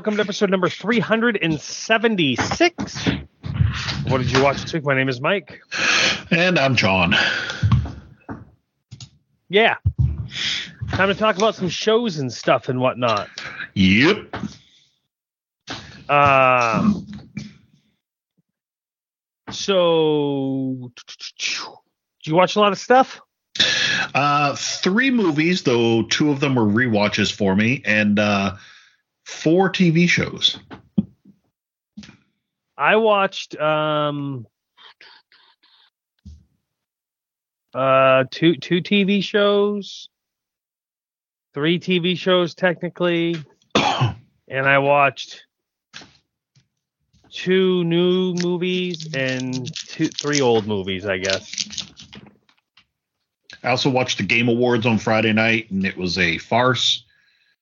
Welcome to episode number 376. What did you watch this week? My name is Mike. And I'm John. Yeah. Time to talk about some shows and stuff and whatnot. Yep. Um, so, do you watch a lot of stuff? Uh, three movies, though two of them were rewatches for me, and uh, four TV shows. I watched um, uh, two two TV shows, three TV shows technically, and I watched two new movies and two three old movies, I guess. I also watched the Game Awards on Friday night, and it was a farce.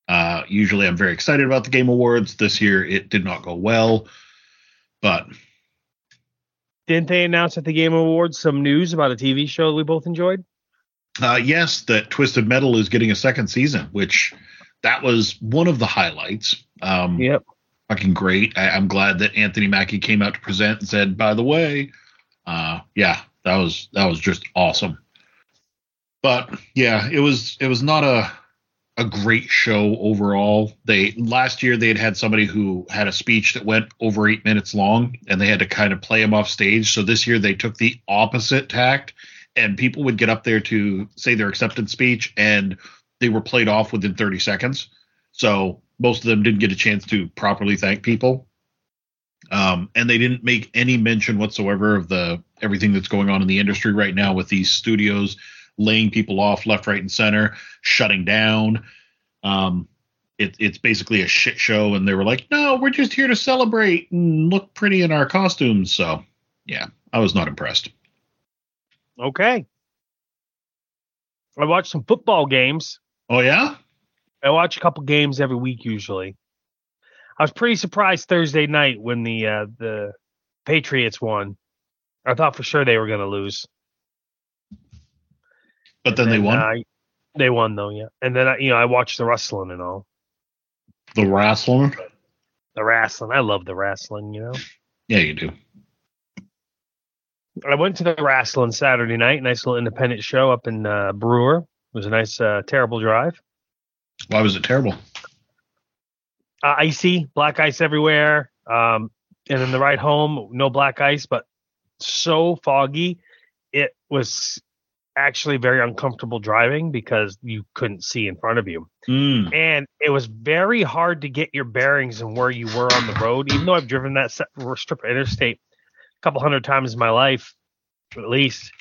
Uh, usually, I'm very excited about the Game Awards. This year, it did not go well, but Didn't they announce at the Game Awards some news about a TV show that we both enjoyed? uh, yes, that Twisted Metal is getting a second season, which that was one of the highlights. Um, Yep. fucking great. I, I'm glad that Anthony Mackie came out to present and said, by the way, uh, yeah, that was that was just awesome. But yeah, it was it was not a a great show overall. They last year they had had somebody who had a speech that went over eight minutes long, and they had to kind of play him off stage. So this year they took the opposite tact, and people would get up there to say their acceptance speech, and they were played off within 30 seconds. So most of them didn't get a chance to properly thank people. Um, and they didn't make any mention whatsoever of the everything that's going on in the industry right now with these studios laying people off left, right, and center, shutting down. Um, it, it's basically a shit show, and they were like, "No, we're just here to celebrate and look pretty in our costumes." So, yeah, I was not impressed. Okay. I watched some football games. Oh yeah, I watch a couple games every week usually. I was pretty surprised Thursday night when the uh, the Patriots won. I thought for sure they were going to lose. But then they won uh, they won though, yeah. And then I, you know I watched the wrestling and all the wrestling. the wrestling. I love the wrestling. You know, Yeah, you do. I went to the wrestling Saturday night. Nice little independent show up in uh, Brewer. It was a nice, uh, terrible drive. Why was it terrible? uh, icy, black ice everywhere. Um, and then the ride home, no black ice, but so foggy, it was actually very uncomfortable driving because you couldn't see in front of you, Mm. and it was very hard to get your bearings and where you were on the road. Even though I've driven that strip of interstate a couple hundred times in my life, at least,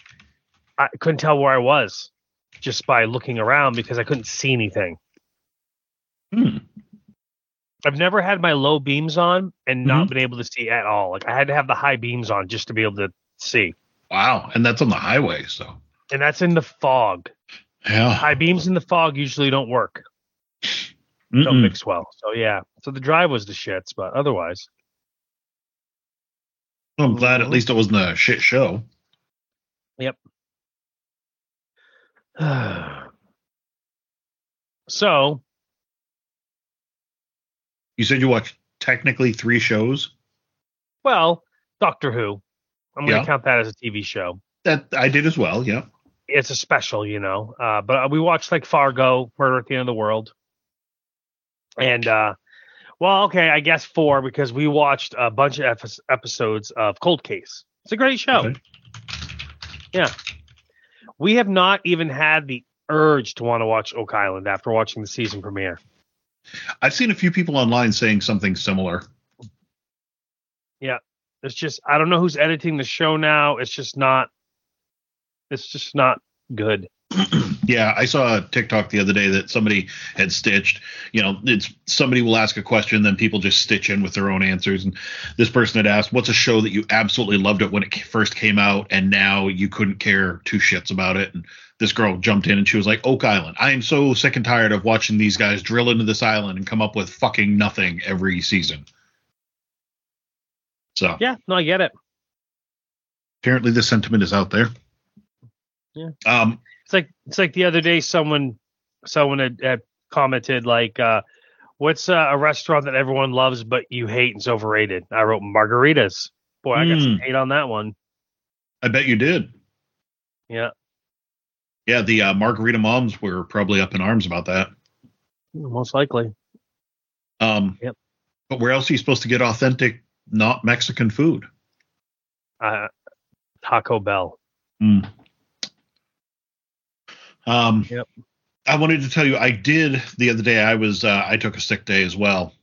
I couldn't tell where I was just by looking around because I couldn't see anything. Hmm. I've never had my low beams on and not Mhm. been able to see at all. Like I had to have the high beams on just to be able to see. Wow, and that's on the highway, so And that's in the fog. yeah. High beams in the fog usually don't work. Don't mix well. So yeah. So the drive was the shits, but otherwise. I'm glad at least it wasn't a shit show. Yep. so You said you watched technically three shows. well, Doctor Who. I'm gonna count that as a TV show. That I did as well. Yeah. It's a special, you know. Uh, but we watched like Fargo, Murder at the End of the World. And uh well, okay, I guess four because we watched a bunch of epi- episodes of Cold Case. It's a great show. Okay. Yeah. We have not even had the urge to want to watch Oak Island after watching the season premiere. I've seen a few people online saying something similar. Yeah, it's just I don't know who's editing the show now. It's just not. It's just not good. Yeah, I saw a TikTok the other day that somebody had stitched. You know, it's somebody will ask a question, then people just stitch in with their own answers. And this person had asked, "What's a show that you absolutely loved it when it first came out, and now you couldn't care two shits about it?" And this girl jumped in and she was like, "Oak Island. I am so sick and tired of watching these guys drill into this island and come up with fucking nothing every season." So Yeah, no, I get it. apparently, the sentiment is out there. Yeah. Um, It's like it's like the other day someone someone had, had commented like, uh, "What's uh, a restaurant that everyone loves but you hate and's overrated?" I wrote margaritas. Boy, I got some Mm. hate on that one. I bet you did. Yeah, Yeah, the uh, margarita moms were probably up in arms about that. most likely. Um, Yep. But where else are you supposed to get authentic, not Mexican food? Uh, Taco Bell. Mm. Um, Yep. I wanted to tell you, I did the other day. I was uh, I took a sick day as well,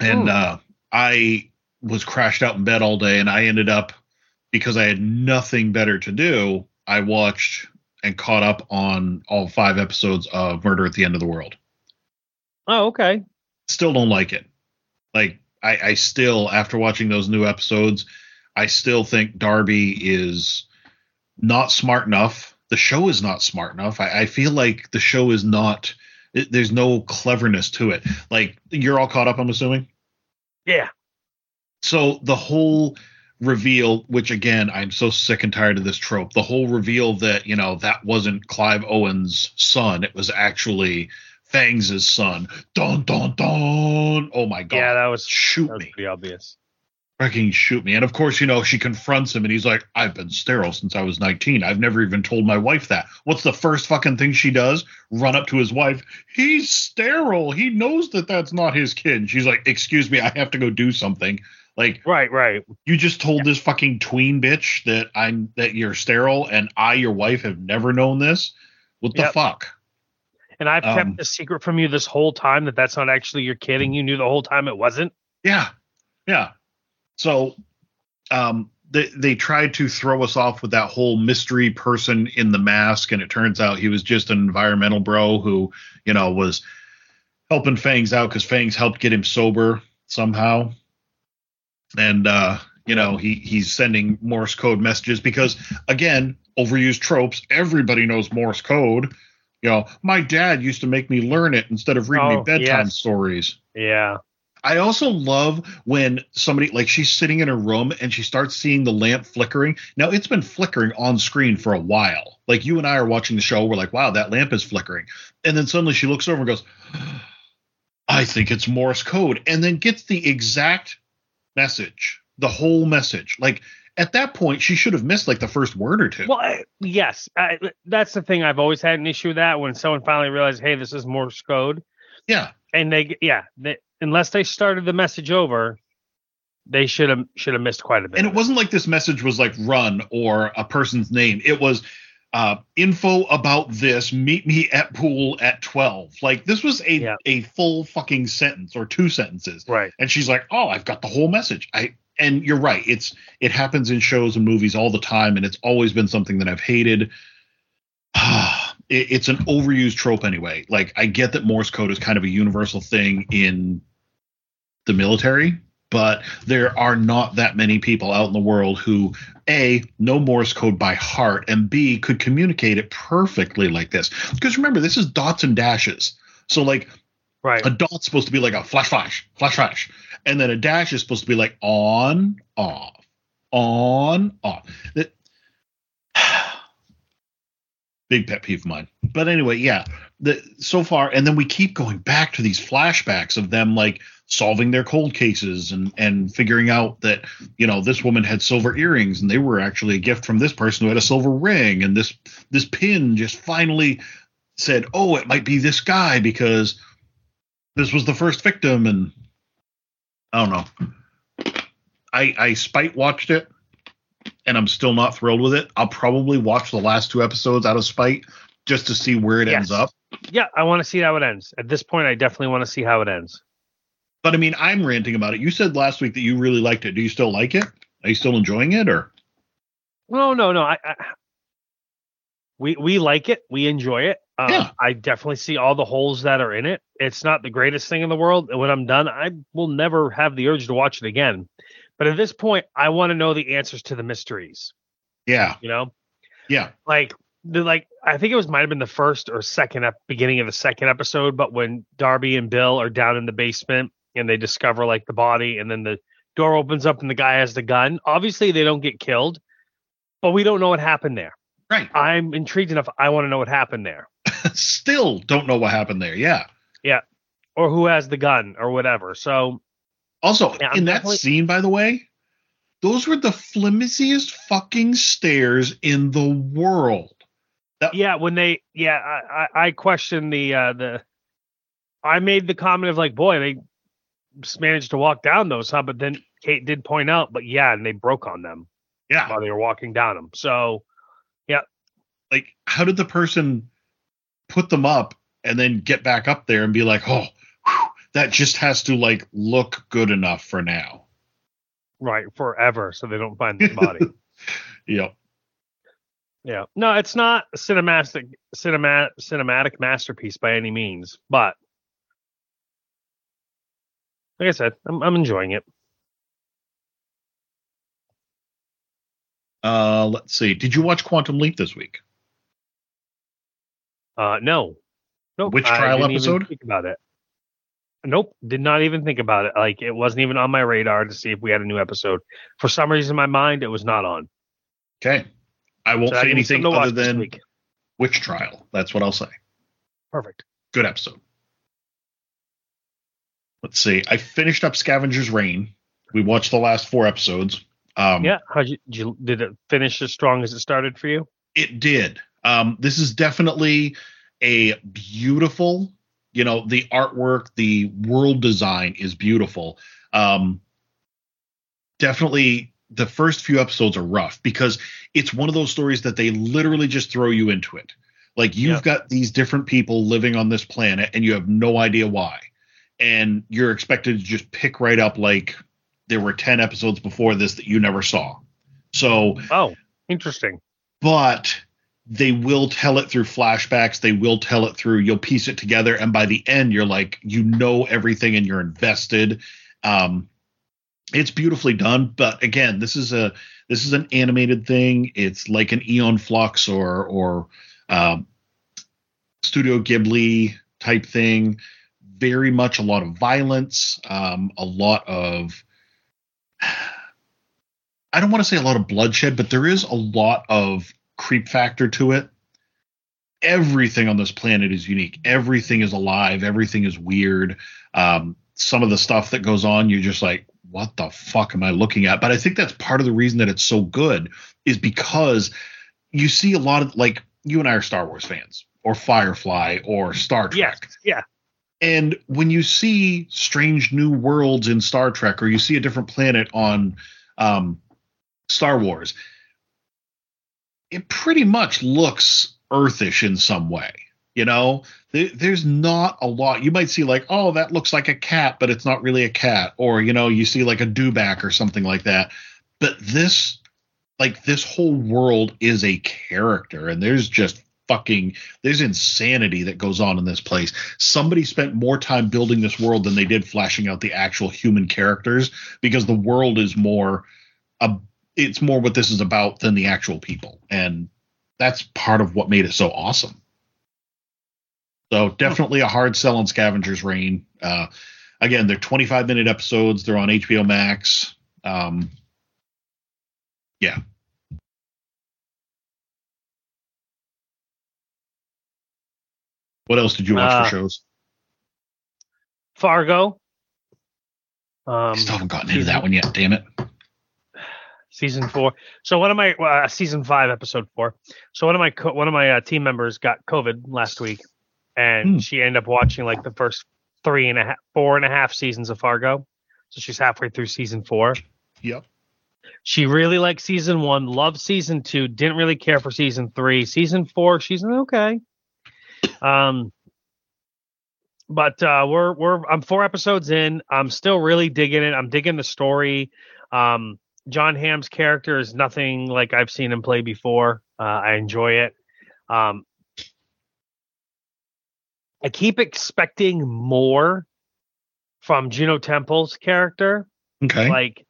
and Oh. uh, I was crashed out in bed all day, and I ended up because I had nothing better to do. I watched and caught up on all five episodes of Murder at the End of the World. Oh, okay. Still don't like it. Like I, I still, after watching those new episodes, I still think Darby is not smart enough. The show is not smart enough. I, I feel like the show is not. It, there's no cleverness to it. Like you're all caught up. I'm assuming. Yeah. So the whole reveal, which again, I'm so sick and tired of this trope. The whole reveal that you know that wasn't Clive Owen's son. It was actually Fangs' son. Dun dun dun. Oh my god. Yeah, that was, shoot that was me. pretty obvious. Fucking shoot me. And of course, you know, she confronts him and he's like, I've been sterile since I was 19. I've never even told my wife that. What's the first fucking thing she does? Run up to his wife. He's sterile. He knows that that's not his kid. And she's like, Excuse me, I have to go do something. Like, Right, right. you just told this fucking tween bitch that I'm that you're sterile and I, your wife, have never known this. What the fuck? And I've Um, kept a secret from you this whole time that that's not actually your kid, and you knew the whole time it wasn't. Yeah, yeah. So, um, they they tried to throw us off with that whole mystery person in the mask, and it turns out he was just an environmental bro who, you know, was helping Fangs out because Fangs helped get him sober somehow, and uh, you know he he's sending Morse code messages because again, overused tropes. Everybody knows Morse code. You know, my dad used to make me learn it instead of reading me Oh, bedtime yes. stories. Yeah. I also love when somebody like she's sitting in her room and she starts seeing the lamp flickering. Now it's been flickering on screen for a while. Like you and I are watching the show, we're like, wow, that lamp is flickering. And then suddenly she looks over and goes, I think it's Morse code, and then gets the exact message, the whole message. Like at that point, she should have missed like the first word or two. Well, I, yes, I, that's the thing. I've always had an issue with that when someone finally realized, hey, this is Morse code, yeah. and they, yeah, they, unless they started the message over, they should have should have missed quite a bit. and it wasn't like this message was like run or a person's name it was uh, info about this meet me at pool at 12 like this was a, Yeah. a full fucking sentence or two sentences right. and she's like oh i've got the whole message i and you're right it's it happens in shows and movies all the time and it's always been something that i've hated it, it's an overused trope anyway. Like i get that morse code is kind of a universal thing in the military but there are not that many people out in the world who a know morse code by heart and b could communicate it perfectly like this. Because remember this is dots and dashes. So like Right. a dot's supposed to be like a flash flash flash flash and then a dash is supposed to be like on off on off big pet peeve of mine. But anyway yeah the so far and then we keep going back to these flashbacks of them like solving their cold cases and and figuring out that you know this woman had silver earrings and they were actually a gift from this person who had a silver ring. And this this pin just finally said oh it might be this guy because this was the first victim. And i don't know. I i spite watched it and i'm still not thrilled with it i'll probably watch the last two episodes out of spite just to see where it Yes. ends up. Yeah, I want to see how it ends. At this point, I definitely want to see how it ends. But I mean, I'm ranting about it. You said last week that you really liked it. Do you still like it? Are you still enjoying it, or No, no, no. I, I we we like it. We enjoy it. Um, Yeah. I definitely see all the holes that are in it. It's not the greatest thing in the world. When I'm done, I will never have the urge to watch it again. But at this point, I want to know the answers to the mysteries. yeah, You know, yeah, like the like I think it was might have been the first or second ep- beginning of the second episode, but when Darby and Bill are down in the basement and they discover like the body, and then the door opens up and the guy has the gun. Obviously, they don't get killed, but we don't know what happened there. right. I'm intrigued enough. I want to know what happened there, still don't know what happened there. Yeah. Yeah. or who has the gun, or whatever. So Also, Yeah, in that definitely- scene, by the way, those were the flimsiest fucking stairs in the world. yeah, when they yeah, I I, I question the uh the. I made the comment of like, boy, they just managed to walk down those, huh? But then Kate did point out, but yeah, and they broke on them Yeah. while they were walking down them. So yeah. Like, how did the person put them up and then get back up there and be like, oh, that just has to like look good enough for now. right, forever, so they don't find the body. Yep. yeah, no, it's not a cinematic cinematic cinematic masterpiece by any means, but like I said, I'm I'm enjoying it. Uh, let's see. Did you watch Quantum Leap this week? Uh, no, nope. Which trial episode? Think about it. Nope, did not even think about it. Like it wasn't even on my radar to see if we had a new episode. For some reason, in my mind, it was not on. Okay. I won't So say anything other than which trial. That's what I'll say. Perfect. Good episode. Let's see. I finished up Scavenger's Reign. We watched the last four episodes. Um, Yeah, how did you did it finish as strong as it started for you? It did. Um, this is definitely a beautiful, you know, the artwork, the world design is beautiful. Um, definitely the first few episodes are rough because it's one of those stories that they literally just throw you into it. Like you've Yeah. got these different people living on this planet and you have no idea why. And you're expected to just pick right up like there were 10 episodes before this that you never saw. So Oh, interesting. but they will tell it through flashbacks. They will tell it through you'll piece it together. And by the end you're like you know everything and you're invested. Um it's beautifully done. But again this is a this is an animated thing. It's like an Aeon Flux or or um studio ghibli type thing. Very much a lot of violence um a lot of I don't want to say a lot of bloodshed, but there is a lot of creep factor to it. Everything on this planet is unique. Everything is alive. Everything is weird. Um, some of the stuff that goes on, you're just like, what the fuck am I looking at? But I think that's part of the reason that it's so good is because you see a lot of like you and I are Star Wars fans or Firefly or Star. Trek. Yeah. And when you see strange new worlds in Star Trek, or you see a different planet on um, Star Wars, it pretty much looks Earthish in some way. You know, there, there's not a lot. You might see like, oh, that looks like a cat, but it's not really a cat, or you know, you see like a dewback or something like that. But this, like, this whole world is a character, and there's just fucking there's insanity that goes on in this place. Somebody spent more time building this world than they did flashing out the actual human characters because the world is more a it's more what this is about than the actual people. And that's part of what made it so awesome. So definitely a hard sell on Scavenger's Reign. Uh, again, they're 25 minute episodes. They're on HBO Max. Um, yeah, What else did you watch Uh, for shows? Fargo. Um, I still haven't gotten into that one yet. Damn it. Season four. So one of my uh, season five, episode four. So one of my co- one of my uh, team members got COVID last week, and Hmm. she ended up watching like the first three and a half, four and a half seasons of Fargo. So she's halfway through season four. Yep. She really liked season one, loved season two, didn't really care for season three. Season four, she's okay. Um, but uh, we're we're I'm four episodes in. I'm still really digging it. I'm digging the story. Um, Jon Hamm's character is nothing like I've seen him play before. Uh, I enjoy it. Um, I keep expecting more from Juno Temple's character. Okay. Like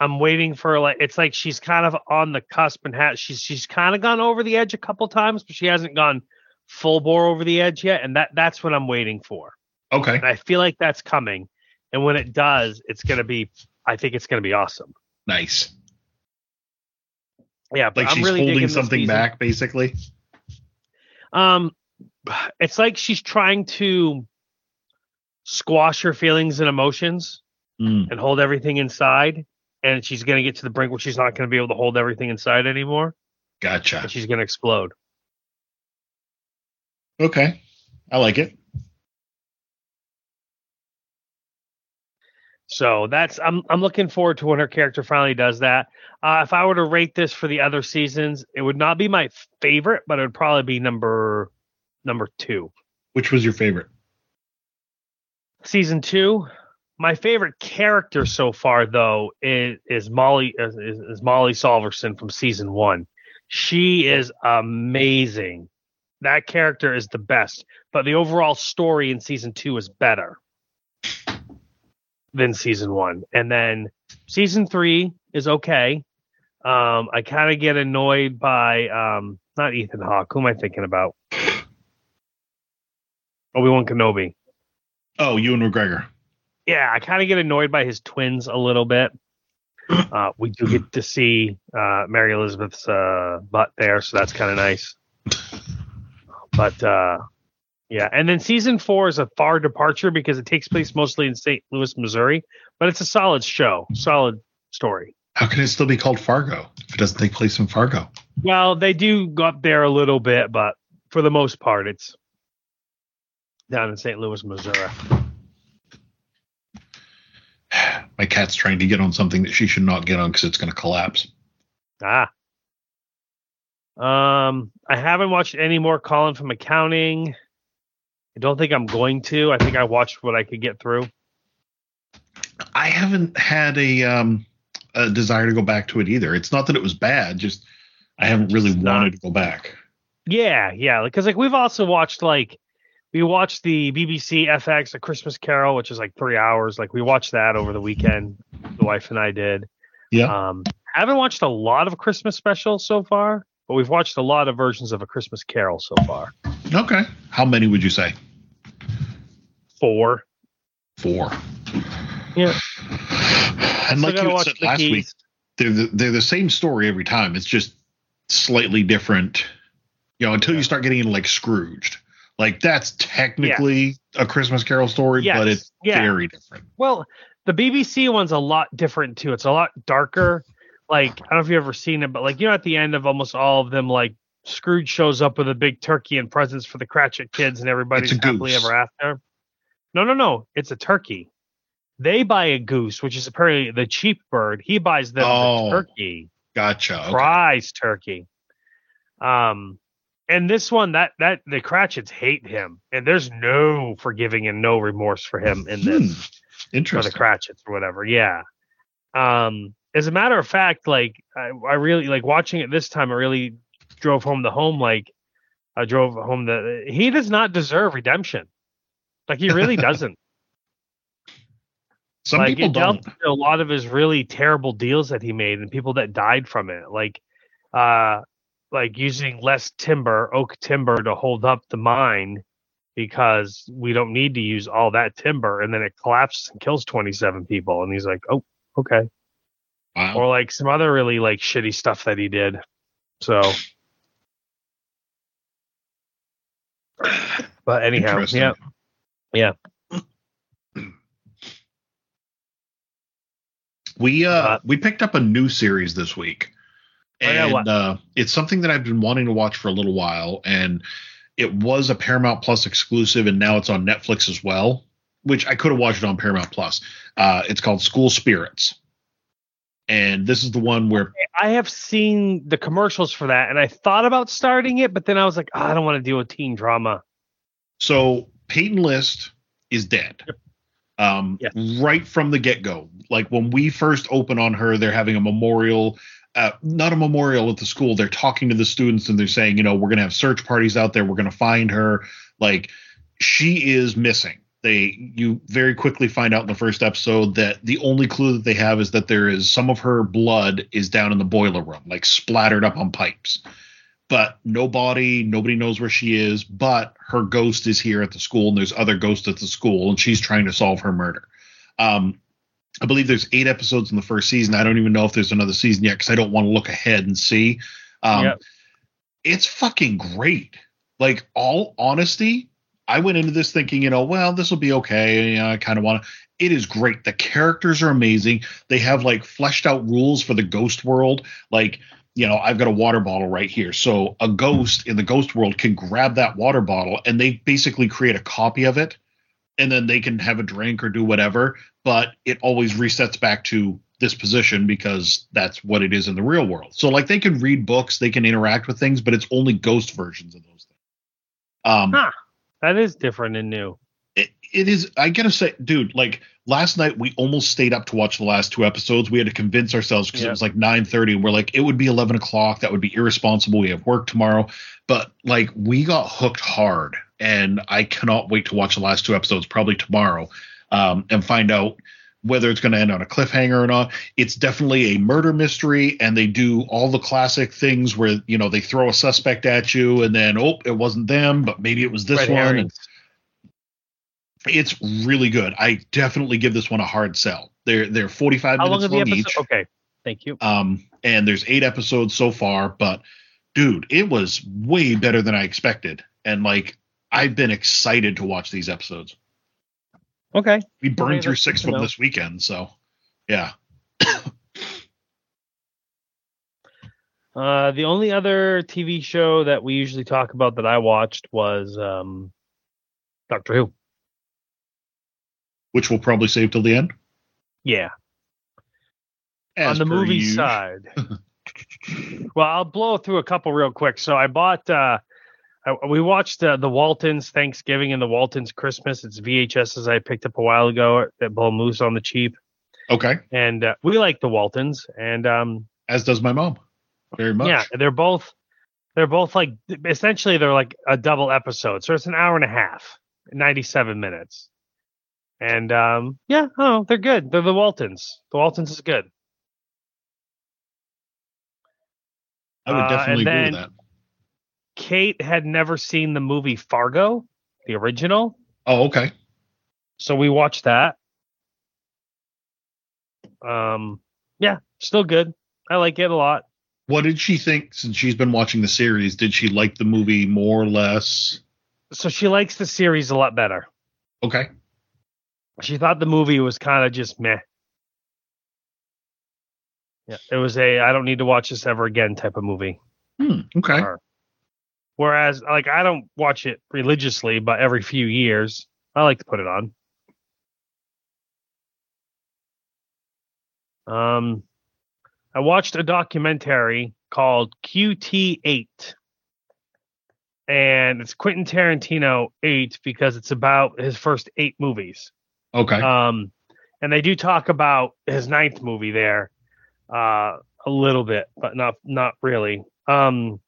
I'm waiting for like it's like she's kind of on the cusp and has she's she's kind of gone over the edge a couple times, but she hasn't gone full bore over the edge yet, and that that's what I'm waiting for. okay. And I feel like that's coming, and when it does, it's gonna be. I think it's gonna be awesome. Nice. Yeah, but Like I'm she's really holding something back, basically. Um, it's like she's trying to squash her feelings and emotions Mm, and hold everything inside, and she's gonna get to the brink where she's not gonna be able to hold everything inside anymore, gotcha. she's gonna explode. Okay. I like it. So that's I'm I'm looking forward to when her character finally does that. Uh, if I were to rate this for the other seasons, it would not be my favorite, but it would probably be number number two. Which was your favorite? Season two, my favorite character so far though is is Molly is, is, is Molly Solverson from season one. She is amazing. That character is the best, but the overall story in season two is better than season one. And then season three is okay. Um, I kind of get annoyed by um, not Ethan Hawke. Who am I thinking about? Obi Wan Kenobi. Oh, Ewan McGregor. Yeah, I kind of get annoyed by his twins a little bit. Uh, we do get to see uh, Mary Elizabeth's uh, butt there, so that's kind of nice. But uh, yeah, and then season four is a far departure because it takes place mostly in St. Louis, Missouri, but it's a solid show, solid story. How can it still be called Fargo if it doesn't take place in Fargo? Well, they do go up there a little bit, but for the most part, it's down in St. Louis, Missouri. My cat's trying to get on something that she should not get on because it's going to collapse. Ah. Um, I haven't watched any more Colin from accounting. I don't think I'm going to. I think I watched what I could get through. I haven't had a um a desire to go back to it either. It's not that it was bad, just I haven't really not. wanted to go back. Yeah, yeah. Because like we've also watched like we watched the BBC FX A Christmas Carol, which is like three hours. Like we watched that over the weekend. The wife and I did. Yeah. Um, haven't watched a lot of Christmas specials so far, but we've watched a lot of versions of A Christmas Carol so far. Okay. How many would you say? Four. Four. Yeah. And Still like you watch said last keys. week, they're the, they're the same story every time. It's just slightly different. You know, until you start getting into like Scrooged. Like that's technically a Christmas Carol story, Yes, but it's yeah. very different. Well, the BBC one's a lot different too. It's a lot darker. Like I don't know if you've ever seen it, but like you know, at the end of almost all of them, like Scrooge shows up with a big turkey and presents for the Cratchit kids, and everybody's happily ever after. No, no, no. It's a turkey. They buy a goose, which is apparently the cheap bird. He buys them Oh, the turkey, Gotcha. Okay. prize turkey. Um, and this one, that that the Cratchits hate him, and there's no forgiving and no remorse for him in this Hmm. for the Cratchits or whatever. Yeah. Um, as a matter of fact, like I, I really like watching it this time. It really drove home the home. Like I drove home the he does not deserve redemption. Like he really doesn't. Some like people don't. a lot of his really terrible deals that he made and people that died from it. Like uh like using less timber, oak timber to hold up the mine because we don't need to use all that timber and then it collapses and kills 27 people and he's like, "Oh, okay." Wow. Or like some other really like shitty stuff that he did. So But anyhow, yeah. Yeah. We uh, Uh, we picked up a new series this week, Oh, and uh, it's something that I've been wanting to watch for a little while, and it was a Paramount Plus exclusive, and now it's on Netflix as well. Which I could have watched it on Paramount Plus. Uh, it's called School Spirits, and this is the one where I have seen the commercials for that, and I thought about starting it, but then I was like, "Ah, I don't want to deal with teen drama. So Peyton List is dead. Um, Yes. right from the get go. Like when we first open on her, they're having a memorial, uh, not a memorial at the school. They're talking to the students and they're saying, you know, we're going to have search parties out there. We're going to find her. Like she is missing. They, you very quickly find out in the first episode that the only clue that they have is that there is some of her blood is down in the boiler room, like splattered up on pipes but nobody nobody knows where she is. But her ghost is here at the school, and there's other ghosts at the school, and she's trying to solve her murder. Um, I believe there's eight episodes in the first season. I don't even know if there's another season yet because I don't want to look ahead and see. Um, Yep. It's fucking great. Like all honesty, I went into this thinking, you know, well, this will be okay. You know, I kind of want to. It is great. The characters are amazing. They have like fleshed out rules for the ghost world. Like you know, I've got a water bottle right here. So a ghost in the ghost world can grab that water bottle and they basically create a copy of it and then they can have a drink or do whatever, but it always resets back to this position because that's what it is in the real world. So like they can read books, they can interact with things, but it's only ghost versions of those things. Um Huh. That is different and new. It, is i gotta say dude like last night we almost stayed up to watch the last two episodes. We had to convince ourselves because Yeah. it was like 9.30 and we're like it would be 11 o'clock. That would be irresponsible. We have work tomorrow. But like we got hooked hard and i cannot wait to watch the last two episodes probably tomorrow um, and find out whether it's going to end on a cliffhanger or not. It's definitely a murder mystery and they do all the classic things where you know they throw a suspect at you and then oh it wasn't them but maybe it was this Red one. It's really good. I definitely give this one a hard sell. They're they're 45 How minutes the long each. Okay. Thank you. Um, and there's eight episodes so far, but dude, it was way better than I expected. And like I've been excited to watch these episodes. Okay. We burned Okay, through six of them this weekend, so yeah. Uh, the only other TV show that we usually talk about that I watched was um, Doctor Who. Which we'll probably save till the end. Yeah. As on the movie side. well, I'll blow through a couple real quick. So I bought. Uh, we watched uh, the Waltons Thanksgiving and the Waltons Christmas. It's VHSs I picked up a while ago at Bull Moose on the cheap, Okay. and uh, we like the Waltons. And um, As does my mom. Very much. yeah, they're both. They're both like essentially they're like a double episode. So it's an hour and a half, ninety-seven minutes. And um, yeah, oh, they're good. They're the Waltons. The Waltons is good. I would Uh, definitely and agree with that. Kate had never seen the movie Fargo, the original, Oh, okay. so we watched that. Um, yeah, still good. I like it a lot. What did she think since she's been watching the series? Did she like the movie more or less? So she likes the series a lot better. Okay. She thought the movie was kind of just meh. Yeah, it was a I don't need to watch this ever again type of movie. Hmm, okay. Whereas, like, I don't watch it religiously, but every few years, I like to put it on. Um, I watched a documentary called QT8, and it's Quentin Tarantino 8 because it's about his first eight movies. Okay. Um, and they do talk about his ninth movie there, uh, a little bit, but not not really. Um,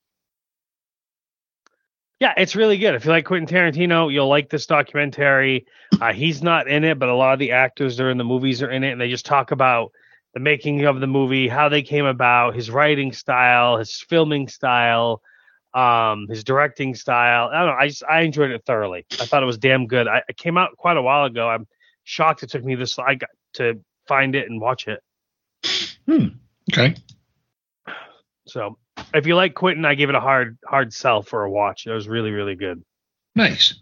yeah, it's really good. If you like Quentin Tarantino, you'll like this documentary. Uh, he's not in it, but a lot of the actors that are in the movies are in it, and they just talk about the making of the movie, how they came about, his writing style, his filming style, um, his directing style. I don't know. I just I enjoyed it thoroughly. I thought it was damn good. I, it came out quite a while ago. I'm shocked it took me this I got to find it and watch it. okay. So if you like Quentin, I give it a hard hard sell for a watch. It was really really good. Nice.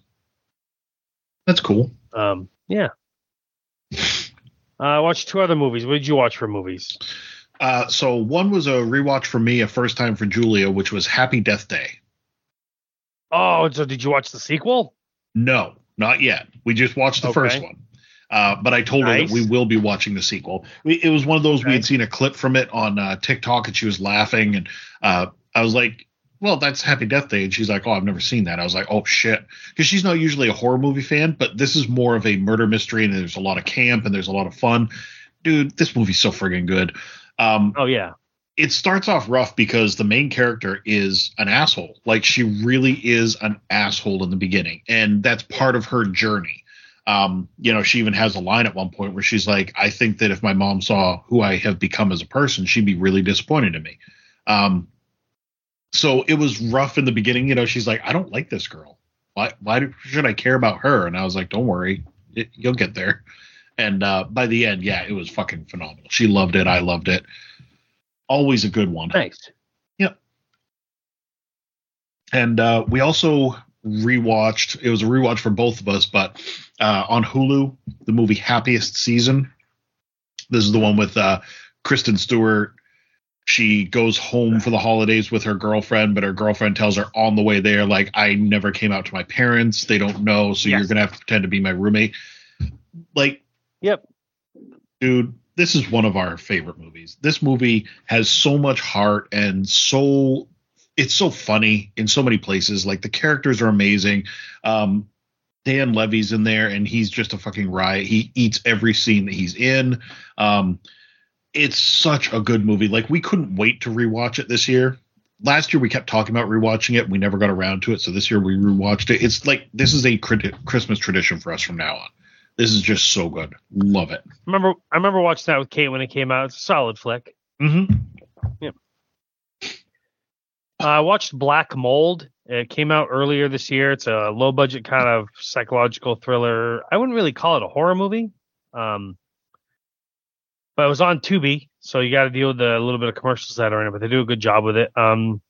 That's cool. Um, yeah. Uh, I watched two other movies. What did you watch for movies? Uh, so one was a rewatch for me, a first time for Julia, which was Happy Death Day. Oh, so did you watch the sequel? No, not yet. We just watched the Okay. first one. Uh, but I told her that we will be watching the sequel. We, it was one of those we had seen a clip from it on uh, TikTok, and she was laughing, and uh, I was like, well, that's Happy Death Day. And she's like, oh, I've never seen that. I was like, oh, shit. Because she's not usually a horror movie fan, but this is more of a murder mystery and there's a lot of camp and there's a lot of fun. Dude, this movie's so friggin' good. Um, Oh yeah. it starts off rough because the main character is an asshole. Like she really is an asshole in the beginning, and that's part of her journey. Um, you know, she even has a line at one point where she's like, "I think that if my mom saw who I have become as a person, she'd be really disappointed in me." Um, so it was rough in the beginning. You know, she's like, "I don't like this girl. Why? Why should I care about her?" And I was like, "Don't worry, it, you'll get there." And uh, by the end, yeah, it was fucking phenomenal. She loved it. I loved it. Always a good one. Thanks. Yep. And uh, we also rewatched. It was a rewatch for both of us, but uh, on Hulu, the movie Happiest Season. This is the one with uh, Kristen Stewart. She goes home for the holidays with her girlfriend, but her girlfriend tells her on the way there, like, I never came out to my parents. They don't know, so Yes. you're gonna have to pretend to be my roommate. Like, Yep. dude, this is one of our favorite movies. This movie has so much heart and so it's so funny in so many places. Like the characters are amazing. Um, Dan Levy's in there and he's just a fucking riot. He eats every scene that he's in. Um, it's such a good movie. Like we couldn't wait to rewatch it this year. Last year we kept talking about rewatching it. We never got around to it. So this year we rewatched it. It's like this is a Christmas tradition for us from now on. This is just so good. Love it. Remember, I remember watching that with Kate when it came out. It's a solid flick. Mm-hmm. Uh, I watched Black Mold. It came out earlier this year. It's a low budget kind of psychological thriller. I wouldn't really call it a horror movie. Um, but it was on Tubi, so you got to deal with the little bit of commercials that are in it, but they do a good job with it. Um,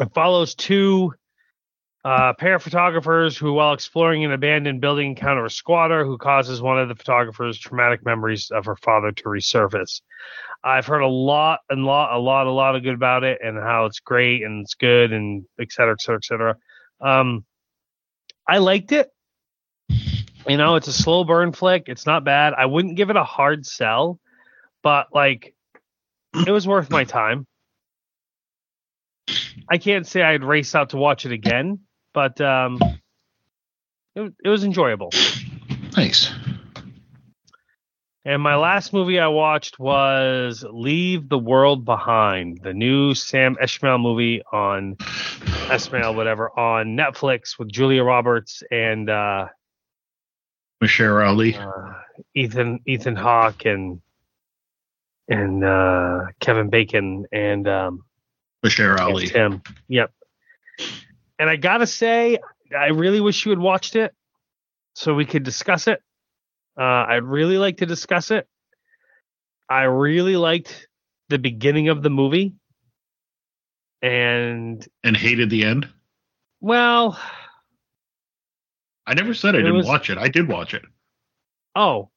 it follows two uh, pair of photographers who, while exploring an abandoned building, encounter a squatter who causes one of the photographers traumatic memories of her father to resurface. I've heard a lot and lot, a lot, a lot of good about it and how it's great and it's good and et cetera, et cetera, et cetera. Um, I liked it. You know, it's a slow burn flick. It's not bad. I wouldn't give it a hard sell, but like, it was worth my time. I can't say I'd race out to watch it again, but um, it, it was enjoyable. Nice. And my last movie I watched was Leave the World Behind, the new Sam Esmail movie on Esmail, whatever, on Netflix with Julia Roberts and uh, Mahershala Ali. uh, Ethan Ethan Hawke and and uh, Kevin Bacon and um, Mahershala Ali. Tim. Yep. And I gotta say, I really wish you had watched it so we could discuss it. Uh, I'd really like to discuss it. I really liked the beginning of the movie, and And hated the end. well, I never said I didn't was- watch it. I did watch it. oh,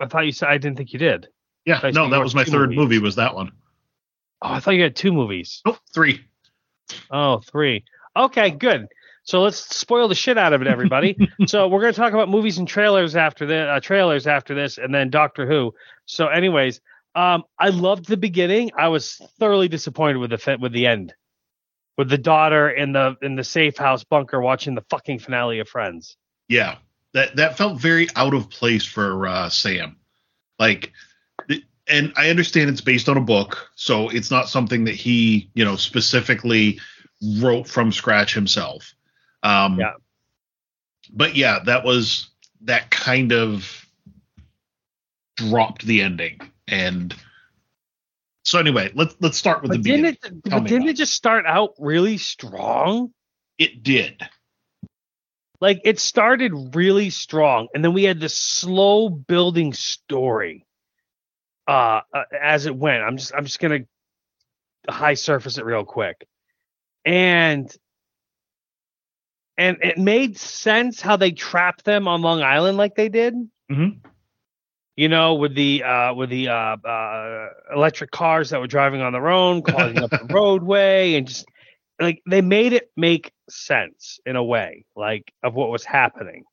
I thought you said I didn't think you did. Yeah, no, that was my third movies. movie. Was that one? Oh, I thought you had two movies. Nope, three. Oh, three. Okay, good. So let's spoil the shit out of it, everybody. so we're going to talk about movies and trailers after the uh, trailers after this, and then Doctor Who. So, anyways, um, I loved the beginning. I was thoroughly disappointed with the with the end, with the daughter in the in the safe house bunker watching the fucking finale of Friends. Yeah, that that felt very out of place for uh, Sam. Like, and I understand it's based on a book, so it's not something that he, you know, specifically wrote from scratch himself. Um, Yeah. But yeah, that was that kind of dropped the ending, and so anyway, let's let's start with But the didn't beginning. it? But didn't it just start out really strong? It did. like it started really strong and then we had this slow building story uh, uh as it went i'm just i'm just gonna high surface it real quick and and it made sense how they trapped them on long island like they did Mhm. you know with the uh with the uh, uh electric cars that were driving on their own clogging up the roadway and just like they made it make sense in a way like of what was happening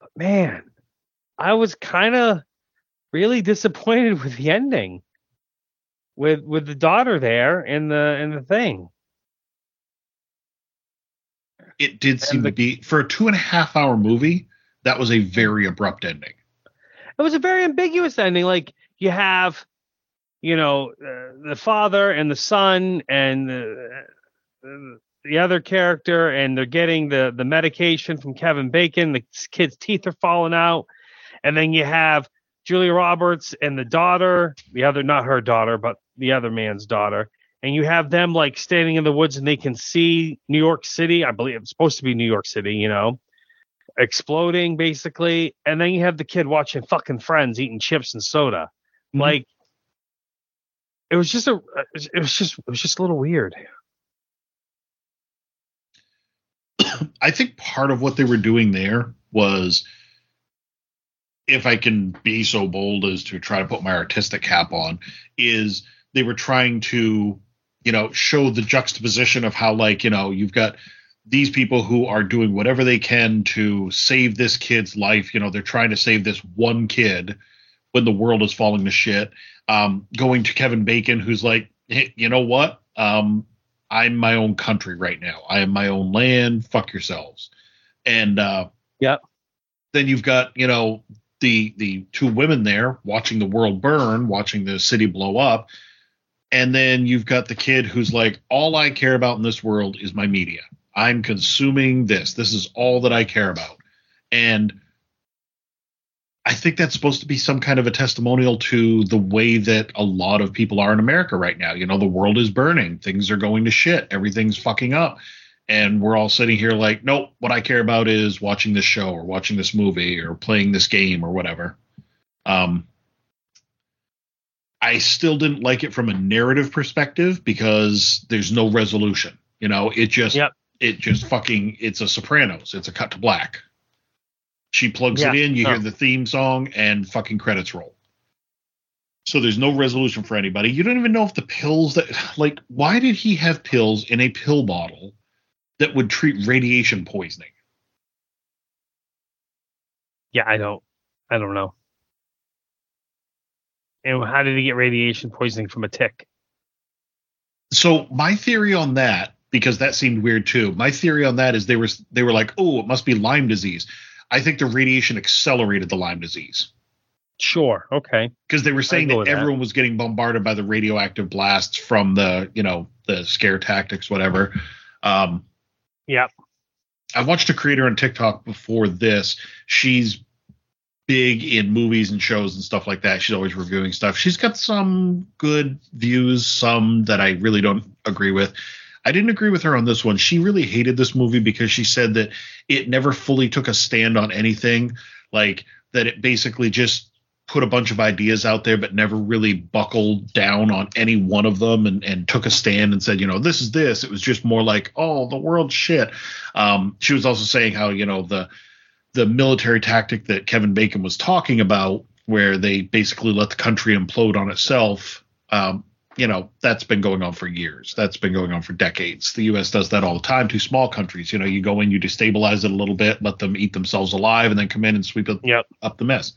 but man i was kind of really disappointed with the ending with with the daughter there in the in the thing. It did seem the- to be for a two and a half hour movie. That was a very abrupt ending. It was a very ambiguous ending. Like you have, you know, uh, the father and the son and the, uh, the other character, and they're getting the the medication from Kevin Bacon. The kid's teeth are falling out, and then you have Julia Roberts and the daughter, the other not her daughter, but the other man's daughter. And you have them like standing in the woods and they can see New York City. I believe it's supposed to be New York City, you know, exploding basically. And then you have the kid watching fucking friends eating chips and soda. Mhm. Like it was just a it was just it was just a little weird. I think part of what they were doing there was, if I can be so bold as to try to put my artistic cap on, is they were trying to, you know, show the juxtaposition of how, like, you know, you've got these people who are doing whatever they can to save this kid's life. You know, they're trying to save this one kid when the world is falling to shit. Um, going to Kevin Bacon, who's like, hey, you know what? Um, I'm my own country right now. I am my own land. Fuck yourselves. And uh Yep. then you've got, you know, the the two women there watching the world burn, watching the city blow up. And then you've got the kid who's like, all I care about in this world is my media. I'm consuming this. This is all that I care about. And I think that's supposed to be some kind of a testimonial to the way that a lot of people are in America right now. You know, the world is burning, things are going to shit, everything's fucking up. And we're all sitting here like, nope, what I care about is watching this show or watching this movie or playing this game or whatever. Um, I still didn't like it from a narrative perspective because there's no resolution. You know, it just Yep. it just fucking it's a Sopranos. It's a cut to black. She plugs it in, you hear Oh. the theme song, and fucking credits roll. So there's no resolution for anybody. You don't even know if the pills that like why did he have pills in a pill bottle that would treat radiation poisoning? Yeah, I don't I don't know. And how did he get radiation poisoning from a tick? So my theory on that, because that seemed weird too. My theory on that is they were they were like, oh, it must be Lyme disease. I think the radiation accelerated the Lyme disease Sure. Okay. because they were saying that that. everyone was getting bombarded by the radioactive blasts from the you know the scare tactics, whatever. Um, Yep. I watched a creator on TikTok before this. She's big in movies and shows and stuff like that. She's always reviewing stuff. She's got some good views, some that I really don't agree with. I didn't agree with her on this one. She really hated this movie because she said that it never fully took a stand on anything, like that it basically just put a bunch of ideas out there but never really buckled down on any one of them and, and took a stand and said, you know, this is this. It was just more like, oh, the world's shit. Um, she was also saying how, you know, the the military tactic that Kevin Bacon was talking about, where they basically let the country implode on itself, um, you know, that's been going on for years. That's been going on for decades. The U.S. does that all the time to small countries. You know, you go in, you destabilize it a little bit, let them eat themselves alive, and then come in and sweep it Yep. up the mess.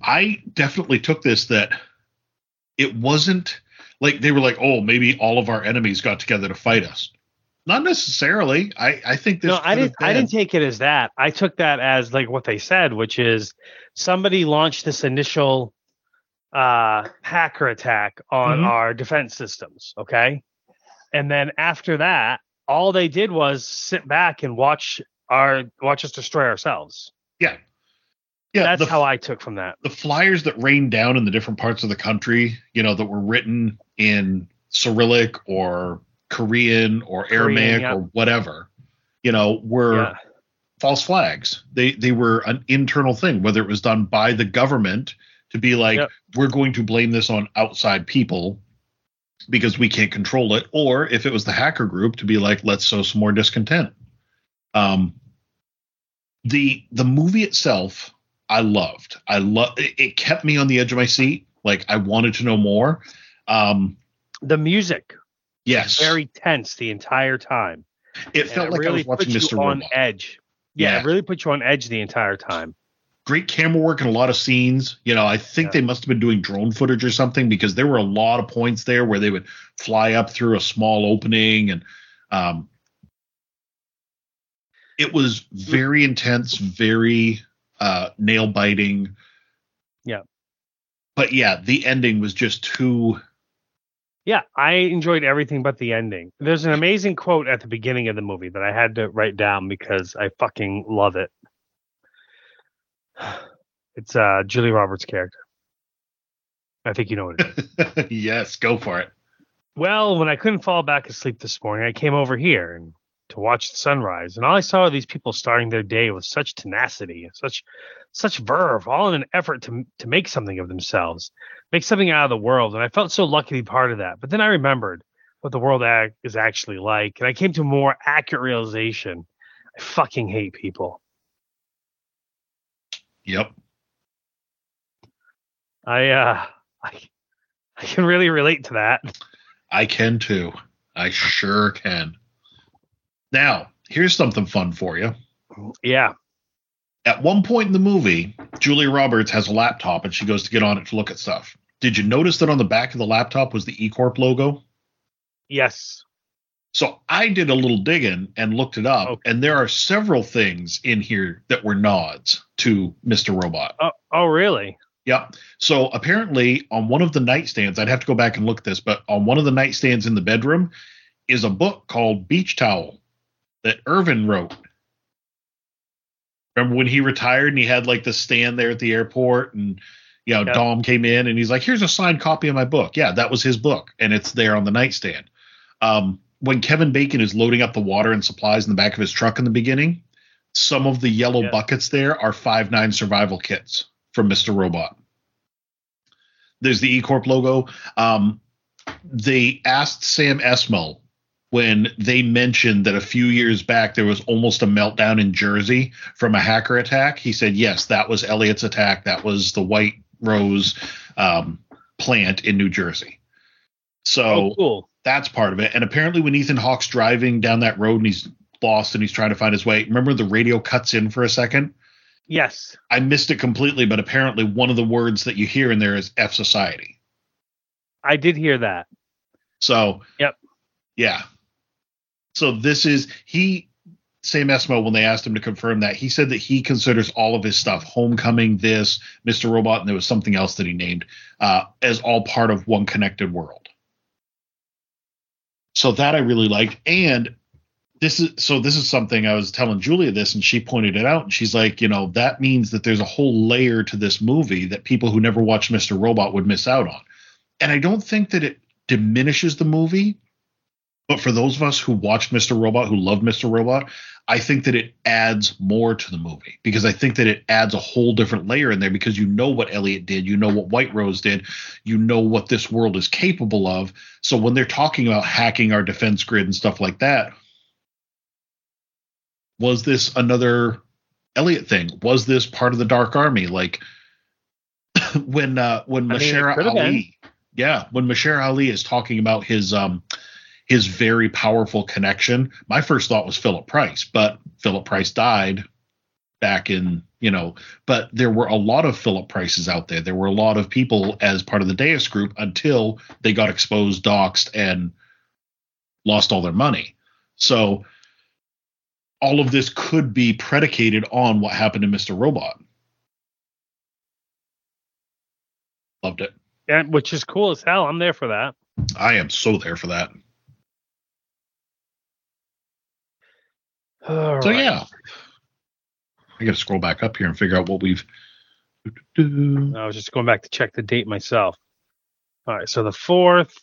I definitely took this that it wasn't like they were like, oh, maybe all of our enemies got together to fight us. Not necessarily. I, I think this. no, I didn't. I didn't take it as that. I took that as like what they said, which is somebody launched this initial uh, hacker attack on Mhm. our defense systems. Okay, and then after that, all they did was sit back and watch our watch us destroy ourselves. Yeah. Yeah. That's the, how I took from that. the flyers that rained down in the different parts of the country, you know, that were written in Cyrillic or Korean or Korean, Aramaic yeah. or whatever, you know, were Yeah. false flags. They they were an internal thing, whether it was done by the government to be like, Yep. we're going to blame this on outside people because we can't control it, or if it was the hacker group to be like, let's sow some more discontent. Um, the the movie itself, I loved. I love it, it. Kept me on the edge of my seat. Like I wanted to know more. Um, The music yes, very tense the entire time. it and felt it like really I was watching Mr. you on Robot. edge. Yeah, Yeah. it really put you on edge the entire time. great camera work and a lot of scenes. You know, I think Yeah. they must have been doing drone footage or something because there were a lot of points there where they would fly up through a small opening and um it was very intense, very uh nail biting. Yeah. But yeah, the ending was just too Yeah, I enjoyed everything but the ending. There's an amazing quote at the beginning of the movie that I had to write down because I fucking love it. It's uh Julia Roberts' character. I think you know what it is. yes, go for it. well, when I couldn't fall back asleep this morning, I came over here and to watch the sunrise, and all I saw were these people starting their day with such tenacity such such verve, all in an effort to to make something of themselves, make something out of the world. And I felt so lucky to be part of that. But then I remembered what the world ac- is actually like, and I came to a more accurate realization. I fucking hate people. Yep. I uh, I I can really relate to that. I can too. I sure can. Now, here's something fun for you. Yeah. At one point in the movie, Julia Roberts has a laptop and she goes to get on it to look at stuff. Did you notice that on the back of the laptop was the E Corp logo? Yes. So I did a little digging and looked it up, Okay. and there are several things in here that were nods to Mr. Robot. Oh, oh really? Yep. So apparently, on one of the nightstands, I'd have to go back and look at this, but on one of the nightstands in the bedroom is a book called Beach Towel that Irving wrote. Remember when he retired and he had like the stand there at the airport, and you know Yep. Dom came in and he's like, "Here's a signed copy of my book." Yeah, that was his book, and it's there on the nightstand. Um, when Kevin Bacon is loading up the water and supplies in the back of his truck in the beginning, some of the yellow Yeah. buckets there are five nine survival kits from Mr. Robot. There's the E Corp logo. Um, they asked Sam Esmail when they mentioned that a few years back there was almost a meltdown in Jersey from a hacker attack. He said, yes, that was Elliot's attack. That was the White Rose um, plant in New Jersey. So Oh, cool. that's part of it. And apparently, when Ethan Hawke's driving down that road and he's lost and he's trying to find his way, remember the radio cuts in for a second? Yes. I missed it completely, but apparently, one of the words that you hear in there is fsociety. I did hear that. So, Yep. yeah. So this is he. Sam Esmail, when they asked him to confirm that, he said that he considers all of his stuff, Homecoming, this, Mr. Robot, and there was something else that he named, uh, as all part of one connected world. So that I really liked. And this is so this is something I was telling Julia this, and she pointed it out, and she's like, you know, that means that there's a whole layer to this movie that people who never watched Mr. Robot would miss out on. And I don't think that it diminishes the movie. But for those of us who watched Mr. Robot, who love Mr. Robot, I think that it adds more to the movie because I think that it adds a whole different layer in there because you know what Elliot did, you know what White Rose did, you know what this world is capable of. So when they're talking about hacking our defense grid and stuff like that, was this another Elliot thing? Was this part of the Dark Army? Like when uh when I mean, it Mahershala Ali, yeah, when Mahershala Ali is talking about his um his very powerful connection, my first thought was Philip Price, but Philip Price died back in you know but there were a lot of philip prices out there. There were a lot of people as part of the deus group until they got exposed doxed and lost all their money. So all of this could be predicated on what happened to mr robot. Loved it. Yeah, which is cool as hell. I'm there for that. i am so there for that All so right. yeah i gotta scroll back up here and figure out what we've I was just going back to check the date myself. All right, so the fourth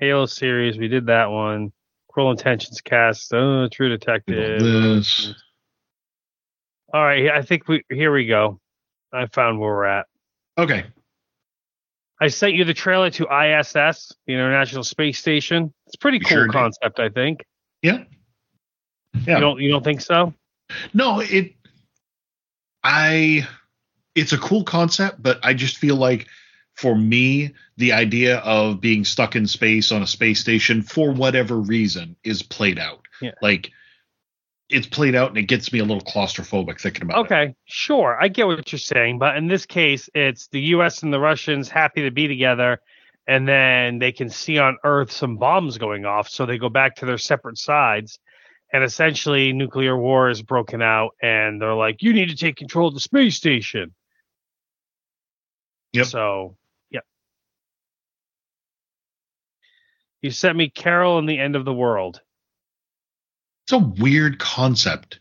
Halo series, we did that one. Cruel Intentions cast, oh, True Detective. this All right, I think we here we go. I found where we're at. okay I sent you the trailer to ISS, the International Space Station. It's a pretty cool sure did. concept, I think. yeah yeah You don't you don't think so? No, it I it's a cool concept, but I just feel like for me, the idea of being stuck in space on a space station for whatever reason is played out. Yeah. Like it's played out and it gets me a little claustrophobic thinking about it. Okay, sure. I get what you're saying, but in this case, it's the US and the Russians happy to be together and then they can see on Earth some bombs going off, so they go back to their separate sides. And essentially, nuclear war is broken out, and they're like, "You need to take control of the space station." Yep. So, yeah. You sent me Carol and the End of the World. It's a weird concept.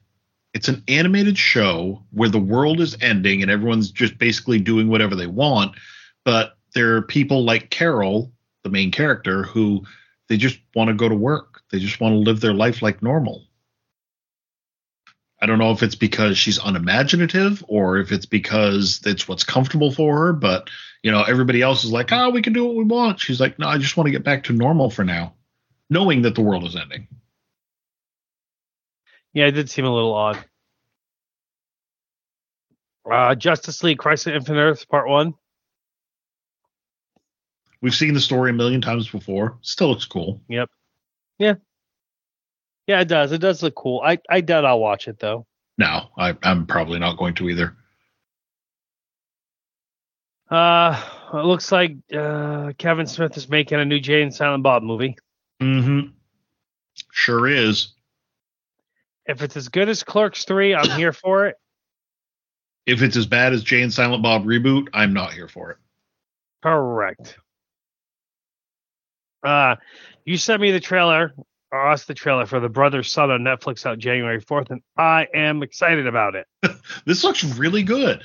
It's an animated show where the world is ending and everyone's just basically doing whatever they want, but there are people like Carol, the main character, who they just want to go to work. They just want to live their life like normal. I don't know if it's because she's unimaginative or if it's because it's what's comfortable for her, but you know, everybody else is like, "Oh, we can do what we want." She's like, "No, I just want to get back to normal for now." Knowing that the world is ending. Yeah, it did seem a little odd. Uh, Justice League Crisis on Infinite Earths Part 1. We've seen the story a million times before. Still looks cool. Yep. Yeah. Yeah, it does. It does look cool. I, I doubt I'll watch it, though. No, I, I'm probably not going to either. Uh, it looks like uh, Kevin Smith is making a new Jay and Silent Bob movie. Mm-hmm. Sure is. If it's as good as Clerks 3, I'm here for it. If it's as bad as Jay and Silent Bob reboot, I'm not here for it. Correct. Uh, you sent me the trailer, or us the trailer for The Brothers Sun on Netflix out January 4th, and I am excited about it. This looks really good.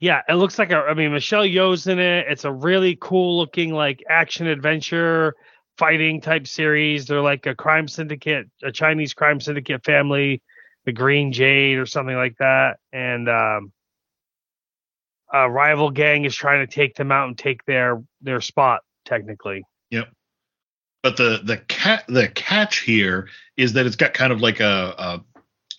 Yeah, it looks like a. I mean, Michelle Yeoh's in it. It's a really cool looking like action adventure fighting type series. They're like a crime syndicate, a Chinese crime syndicate family, the Green Jade or something like that, and um, a rival gang is trying to take them out and take their their spot. Technically, But the the cat the catch here is that it's got kind of like a, a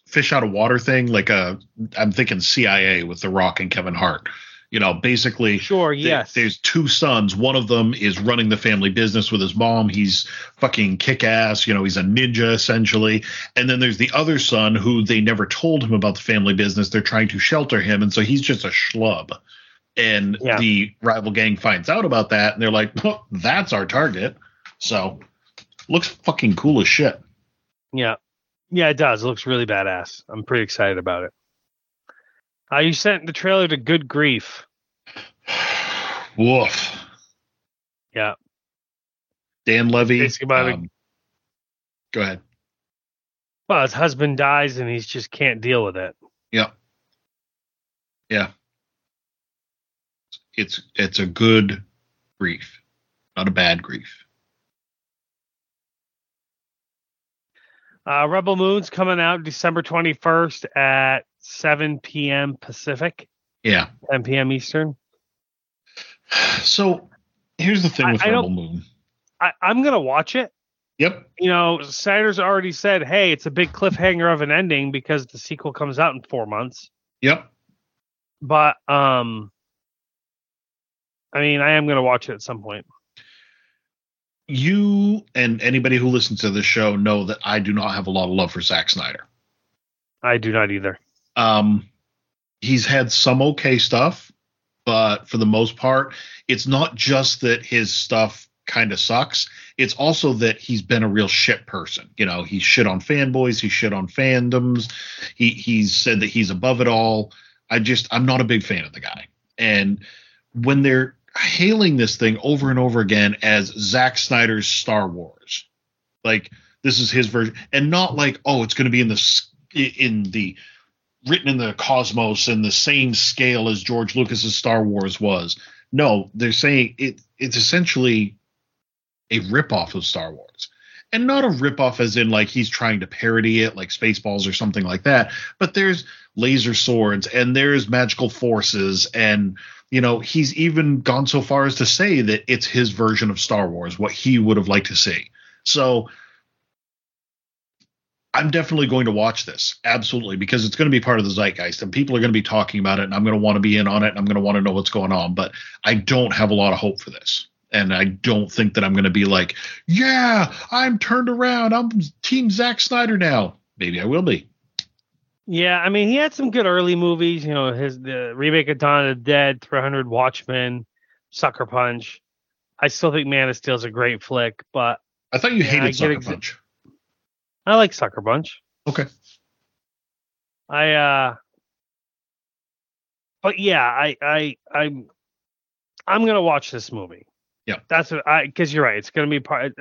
fish out of water thing, like a I'm thinking CIA with The Rock and Kevin Hart. You know, basically sure, yes, There's two sons. One of them is running the family business with his mom. He's fucking kick ass. You know, he's a ninja essentially. And then there's the other son who they never told him about the family business. They're trying to shelter him. And so he's just a schlub. And Yeah. the rival gang finds out about that and they're like, oh, that's our target. So looks fucking cool as shit. yeah, yeah. It does. It looks really badass. I'm pretty excited about it. Uh, you sent the trailer to Good Grief. Woof. Yeah. Dan Levy. Basically about a- um, go ahead. Well, his husband dies and he just can't deal with it. Yeah. Yeah. It's it's a good grief, not a bad grief. Uh, Rebel Moon's coming out December 21st at 7 p.m. Pacific, Yeah. 10 p.m. Eastern. So here's the thing I- with I Rebel don't- Moon. I, I'm going to watch it. Yep. You know, Snyder's already said, hey, it's a big cliffhanger of an ending because the sequel comes out in four months. Yep. But, um, I mean, I am going to watch it at some point. You and anybody who listens to this show know that I do not have a lot of love for Zack Snyder. I do not either. Um, he's had some okay stuff, but for the most part, it's not just that his stuff kind of sucks. It's also that he's been a real shit person. You know, he shit on fanboys, he shit on fandoms. He he's said that he's above it all. I just I'm not a big fan of the guy. And when they're hailing this thing over and over again as Zack Snyder's Star Wars, like this is his version, and not like oh it's going to be in the in the written in the cosmos in the same scale as George Lucas's Star Wars was. No, they're saying it it's essentially a ripoff of Star Wars. And not a ripoff as in like he's trying to parody it like Spaceballs or something like that, but there's laser swords and there's magical forces and you know, he's even gone so far as to say that it's his version of Star Wars, what he would have liked to see. So I'm definitely going to watch this. Absolutely. Because it's going to be part of the zeitgeist and people are going to be talking about it and I'm going to want to be in on it and I'm going to want to know what's going on. But I don't have a lot of hope for this. And I don't think that I'm going to be like, yeah, I'm turned around. I'm Team Zack Snyder now. maybe I will be. Yeah, I mean, he had some good early movies. You know, his the remake of Dawn of the Dead, 300, Watchmen, Sucker Punch. I still think Man of Steel is a great flick, but I thought you Yeah, hated get Sucker exa- Punch. I like Sucker Punch. Okay. I uh but yeah, I I I'm I'm gonna watch this movie. Yeah. That's what I because you're right. It's gonna be part.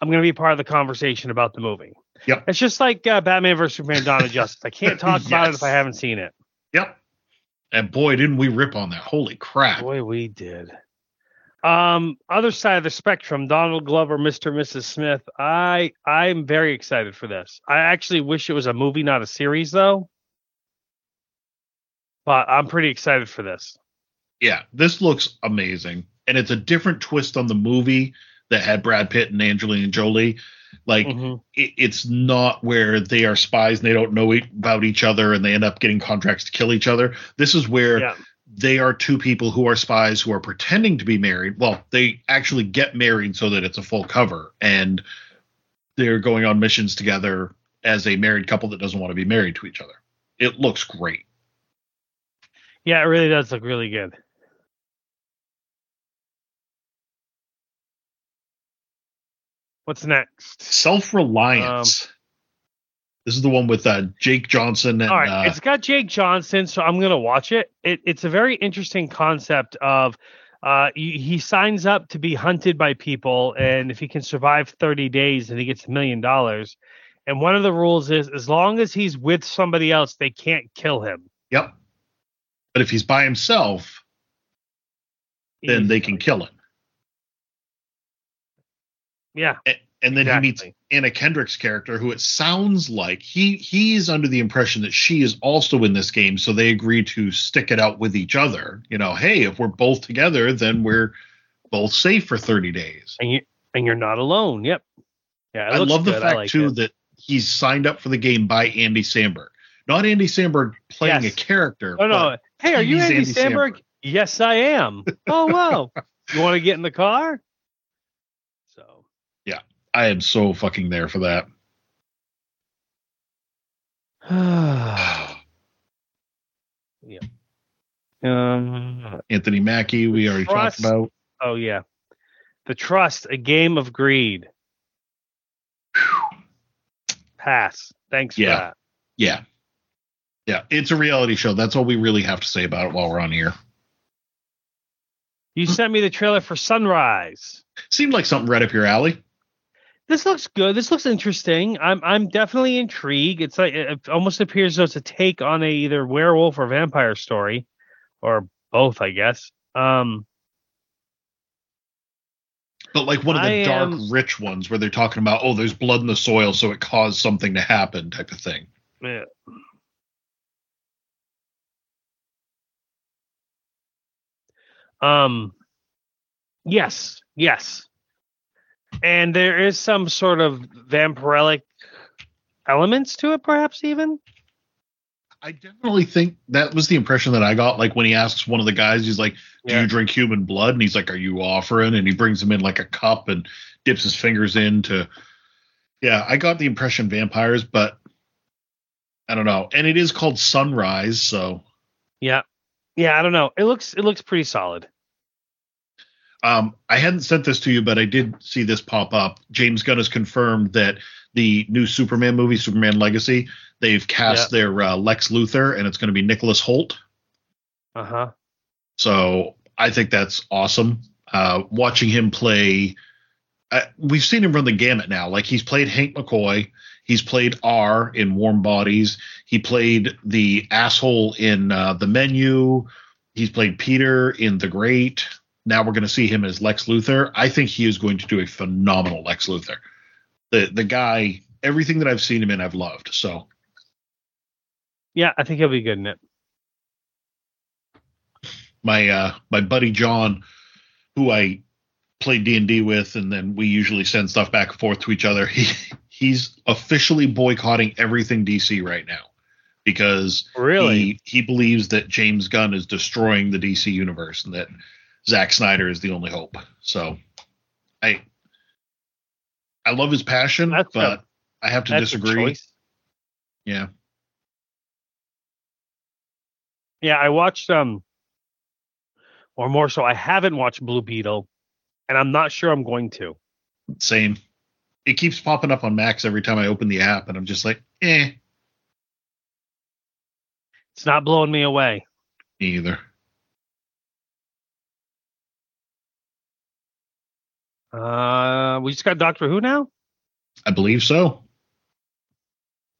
I'm gonna be part of the conversation about the movie. Yep. It's just like uh, Batman versus Superman: Dawn of Justice. I can't talk about it if I haven't seen it. Yep. And boy, didn't we rip on that. Holy crap. Boy, we did. Um, other side of the spectrum, Donald Glover, Mr. and Mrs. Smith. I I'm very excited for this. I actually wish it was a movie, not a series, though. But I'm pretty excited for this. Yeah, this looks amazing. And it's a different twist on the movie that had Brad Pitt and Angelina Jolie. Like, Mhm. it, it's not where they are spies and they don't know e- about each other and they end up getting contracts to kill each other. This is where Yeah. they are two people who are spies who are pretending to be married. Well, they actually get married so that it's a full cover and they're going on missions together as a married couple that doesn't want to be married to each other. It looks great. Yeah, it really does look really good. What's next? Self Reliance. this is the one with uh, Jake Johnson and Um, All right, uh, it's got Jake Johnson, so I'm gonna watch it. it it's a very interesting concept of uh, he, he signs up to be hunted by people, and if he can survive 30 days, then he gets a million dollars. And one of the rules is as long as he's with somebody else, they can't kill him. Yep. But if he's by himself, then they can kill him. Yeah, And then he meets Anna Kendrick's character, who it sounds like he he's under the impression that she is also in this game, so they agree to stick it out with each other. You know, hey, if we're both together, then we're both safe for 30 days. and you and you're not alone. Yep. Yeah, I love the fact like too it. that he's signed up for the game by Andy Samberg. Not Andy Samberg playing Yes. a character. Oh no! Hey, are you Andy, Andy Samberg? Samberg. Yes, I am. Oh wow! you want to get in the car? So I am so fucking there for that. yeah. Um. Anthony Mackie, we already Trust. talked about. Oh yeah. The Trust: A Game of Greed. Pass. Thanks Yeah. for that. Yeah. Yeah. It's a reality show. That's all we really have to say about it while we're on here. You sent me the trailer for Sunrise. Seemed like something right up your alley. This looks good. This looks interesting. I'm I'm definitely intrigued. It's like it almost appears as though it's a take on a either werewolf or vampire story, or both, I guess. Um, But like one of the I dark, am- rich ones where they're talking about, oh, there's blood in the soil, so it caused something to happen, type of thing. yeah. Um, yes, yes, and there is some sort of vampirelic elements to it, perhaps even. I definitely think that was the impression that I got. Like when he asks one of the guys, he's like, "Do Yeah. you drink human blood?" And he's like, "Are you offering?" And he brings him in like a cup and dips his fingers in to. Yeah, I got the impression vampires, but I don't know. And it is called Sunrise, so Yeah, yeah. I don't know. It looks it looks pretty solid. Um, I hadn't sent this to you, but I did see this pop up. James Gunn has confirmed that the new Superman movie, Superman Legacy, they've cast their uh, Lex Luthor, and it's going to be Nicholas Hoult. Uh huh. So I think that's awesome. Uh, watching him play, uh, we've seen him run the gamut now. Like he's played Hank McCoy, he's played R in Warm Bodies, he played the asshole in uh, The Menu, he's played Peter in The Great. Now we're going to see him as Lex Luthor. I think he is going to do a phenomenal Lex Luthor. The the guy, everything that I've seen him in, I've loved. So Yeah, I think he'll be good in it. my uh my buddy John, who I played D and D with, and then we usually send stuff back and forth to each other. He he's officially boycotting everything DC right now because Really? he he believes that James Gunn is destroying the DC universe and that Zack Snyder is the only hope. So I I love his passion, That's but I have to disagree. Yeah. Yeah, I watched um or more so I haven't watched Blue Beetle and I'm not sure I'm going to. Same. It keeps popping up on Max every time I open the app, and I'm just like, eh. It's not blowing me away. Me either. Uh we just got Doctor Who now? I believe so.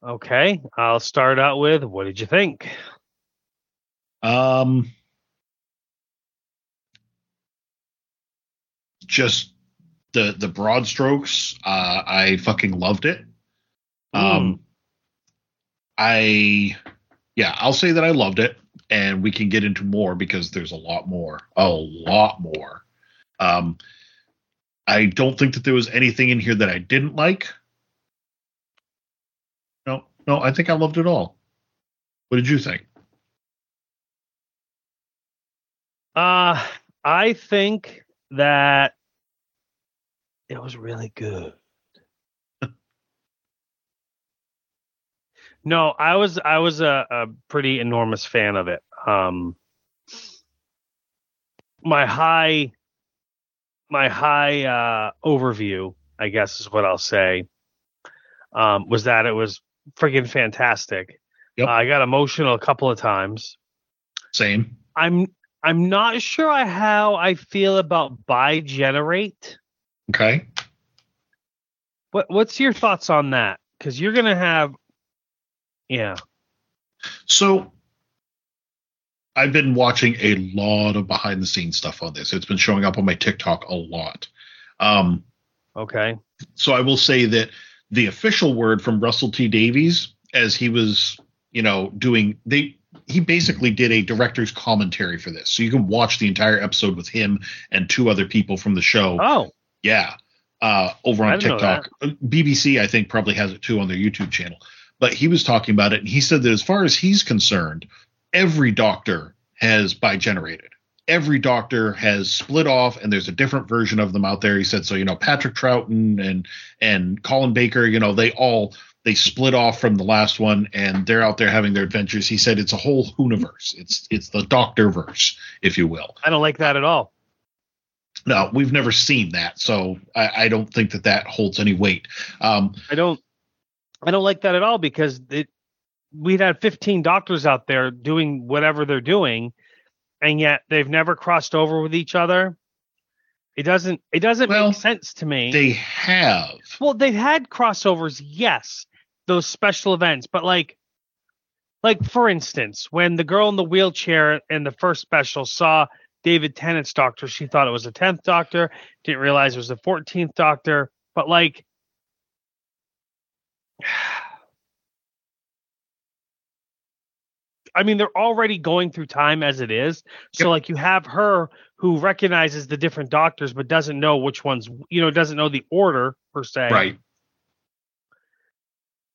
Okay. I'll start out with what did you think? Um, just the the broad strokes. Uh, I fucking loved it. Um, I yeah, I'll say that I loved it, and we can get into more because there's a lot more, a lot more. Um, I don't think that there was anything in here that I didn't like. No, no, I think I loved it all. What did you think? Uh I think that it was really good. no, I was I was a, a pretty enormous fan of it. Um my high my high uh overview, I guess is what I'll say, um, was that it was freaking fantastic. Yep. Uh, I got emotional a couple of times. Same. I'm I'm not sure how I feel about bi-generate. Okay. What what's your thoughts on that? Because you're gonna have, yeah, So I've been watching a lot of behind the scenes stuff on this. It's been showing up on my TikTok a lot. Um, okay, so I will say that the official word from Russell T Davies, as he was, you know, doing they he basically did a director's commentary for this. So you can watch the entire episode with him and two other people from the show. oh, Yeah. Uh, over on TikTok. BBC, I think, probably has it too on their YouTube channel. But he was talking about it and he said that as far as he's concerned, every doctor has bi-generated. Every doctor has split off and there's a different version of them out there. He said so, you know, Patrick Troughton and and Colin Baker, you know, they all they split off from the last one and they're out there having their adventures. He said it's a whole universe. It's it's the doctor verse, if you will. I don't like that at all. No, we've never seen that, so I, I don't think that that holds any weight. Um, I don't I don't like that at all because it we'd had 15 doctors out there doing whatever they're doing, and yet they've never crossed over with each other. It doesn't it doesn't Well, make sense to me. they have. Well, they've had crossovers, yes, those special events, but like, like for instance, when the girl in the wheelchair in the first special saw David Tennant's doctor, she thought it was the tenth Doctor, didn't realize it was the fourteenth Doctor, but like. I mean, they're already going through time as it is. So, Yep. like, you have her who recognizes the different doctors, but doesn't know which ones, you know, doesn't know the order per se. Right.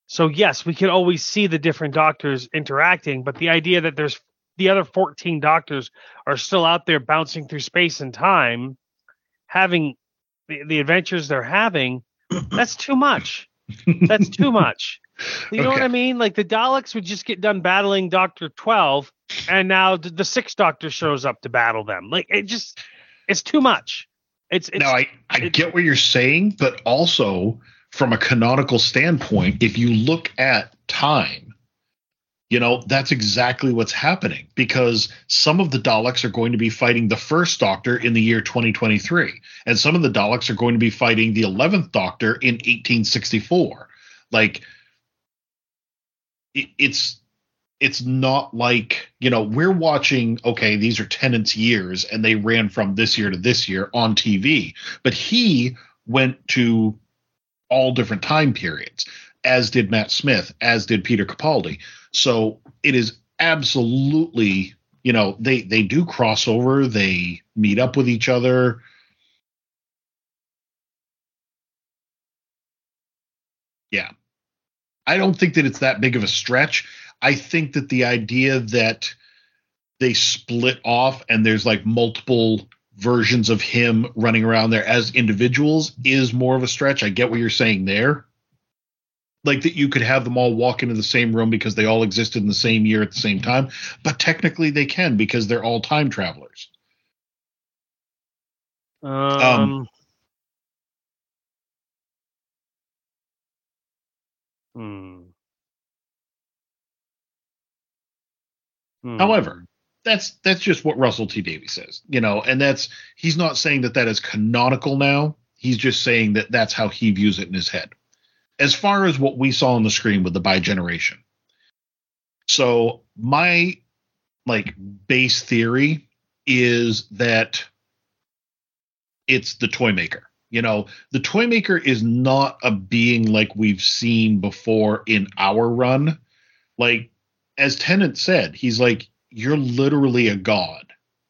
So yes, we can always see the different doctors interacting, but the idea that there's the other 14 doctors are still out there bouncing through space and time, having the, the adventures they're having, that's too much. That's too much. You know what I mean? Like the Daleks would just get done battling Doctor 12, and now the, sixth Doctor shows up to battle them. Like it just, it's too much. It's, it's now I, I get what you're saying, but also from a canonical standpoint, if you look at time, you know, that's exactly what's happening because some of the Daleks are going to be fighting the first Doctor in the year 2023, and some of the Daleks are going to be fighting the 11th Doctor in 1864. Like, it, it's it's not like you know we're watching okay these are Tennant's years and they ran from this year to this year on tv but he went to all different time periods as did matt smith as did peter capaldi. So it is absolutely you know they they do crossover they meet up with each other. Yeah i don't think that it's that big of a stretch i think that the idea that they split off and there's like multiple versions of him running around there as individuals is more of a stretch i get what you're saying there like that you could have them all walk into the same room because they all existed in the same year at the same time. But technically, they can because they're all time travelers. Um. Hmm. Hmm. However, that's that's just what Russell T Davies says, you know, and that's he's not saying that that is canonical now. He's just saying that that's how he views it in his head. As far as what we saw on the screen with the bi generation, so my like base theory is that it's the toy maker. You know, the toy maker is not a being like we've seen before in our run. Like as Tennant said, he's like, You're literally a god.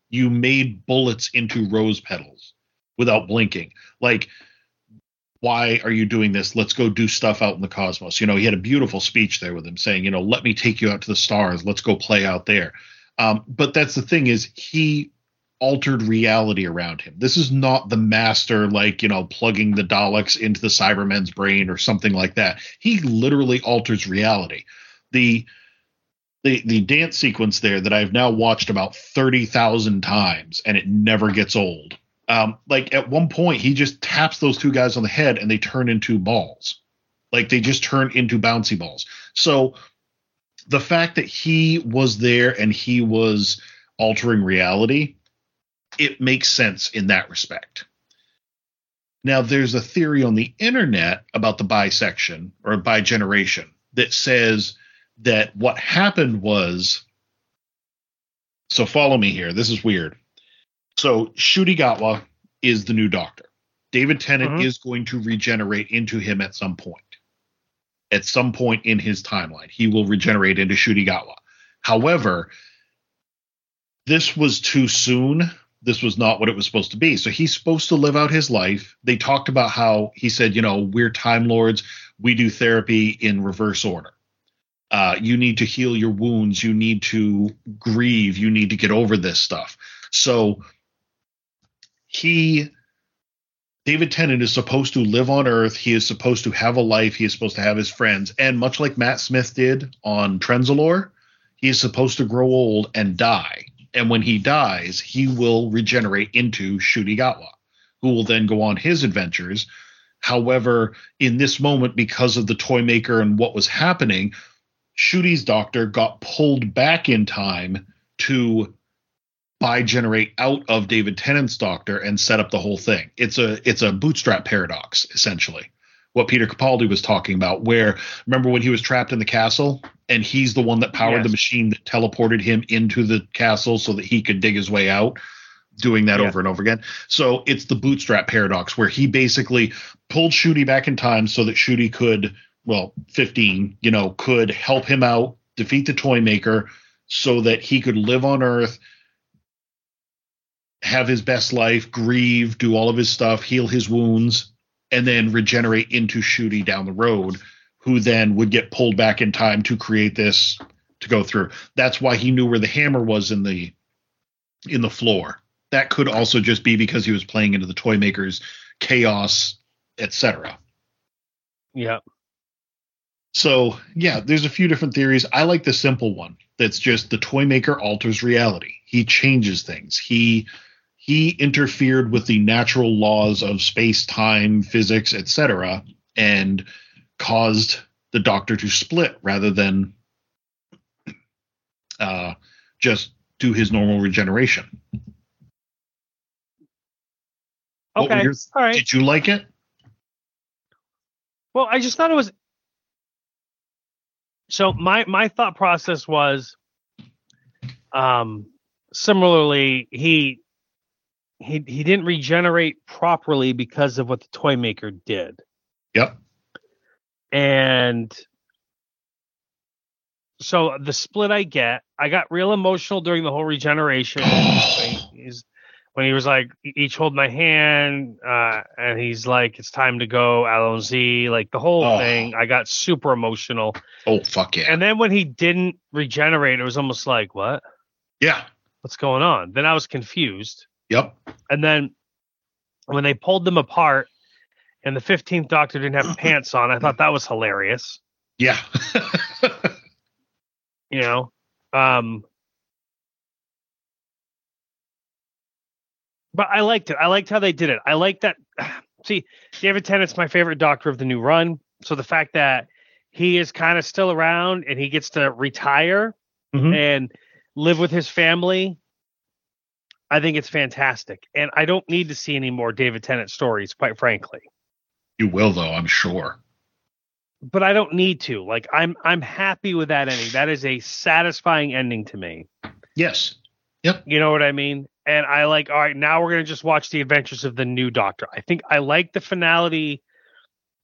You made bullets into rose petals without blinking. Like, why are you doing this? Let's go do stuff out in the cosmos. You know, he had a beautiful speech there with him saying, you know, let me take you out to the stars. Let's go play out there. Um, but that's the thing is he altered reality around him. This is not the master, like, you know, plugging the Daleks into the Cybermen's brain or something like that. He literally alters reality. The the the dance sequence there that I've now watched about 30,000 times and it never gets old. Um, like at one point he just taps those two guys on the head and they turn into balls. Like they just turn into bouncy balls. So the fact that he was there and he was altering reality, it makes sense in that respect. Now, there's a theory on the internet about the bisection or bi generation that says that what happened was. So, follow me here. This is weird. So, Ncuti Gatwa is the new doctor. David Tennant Mhm. is going to regenerate into him at some point. At some point in his timeline, he will regenerate into Ncuti Gatwa. However, this was too soon. This was not what it was supposed to be. So he's supposed to live out his life. They talked about how he said, you know, we're time lords. We do therapy in reverse order. Uh, you need to heal your wounds. You need to grieve. You need to get over this stuff. So he, David Tennant, is supposed to live on Earth. He is supposed to have a life. He is supposed to have his friends. And much like Matt Smith did on Trenzalore, he is supposed to grow old and die. And when he dies, he will regenerate into Ncuti Gatwa, who will then go on his adventures. However, in this moment, because of the toy maker and what was happening, Ncuti's doctor got pulled back in time to bi-generate out of David Tennant's doctor and set up the whole thing. It's a it's a bootstrap paradox, essentially. What Peter Capaldi was talking about, where remember when he was trapped in the castle and he's the one that powered the machine that teleported him into the castle so that he could dig his way out, doing that Yeah. over and over again. So it's the bootstrap paradox where he basically pulled Ncuti back in time so that Ncuti could, well, 15, you know, could help him out, defeat the toy maker so that he could live on Earth, have his best life, grieve, do all of his stuff, heal his wounds, and then regenerate into Ncuti down the road, who then would get pulled back in time to create this to go through. That's why he knew where the hammer was in the in the floor. That could also just be because he was playing into the toy maker's chaos, etc. Yeah. So yeah, there's a few different theories. I like the simple one. That's just the toy maker alters reality. He changes things. He he interfered with the natural laws of space, time, physics, etc., and caused the Doctor to split rather than uh, just do his normal regeneration. Okay. your- All right. Did you like it? Well, I just thought it was. So my my thought process was, um, similarly he he he didn't regenerate properly because of what the toy maker did, Yep. and so the split I get, I got real emotional during the whole regeneration. when, he- he's, when he was like, each hold my hand, uh, and he's like, it's time to go, Allons-y, like the whole Oh. thing. I got super emotional. Oh fuck yeah. And then when he didn't regenerate, it was almost like, what? yeah. What's going on? Then I was confused. Yep. And then when they pulled them apart and the 15th Doctor didn't have pants on, I thought that was hilarious. Yeah. You know, um, but I liked it. I liked how they did it. I like that. See, David Tennant's my favorite Doctor of the new run. So the fact that he is kind of still around and he gets to retire Mhm. and live with his family, I think it's fantastic. And I don't need to see any more David Tennant stories, quite frankly. you will though, I'm sure. But I don't need to. Like I'm I'm happy with that ending. That is a satisfying ending to me. Yes. Yep. You know what I mean? And I like, all right, now we're gonna just watch the adventures of the new Doctor. I think I like the finality.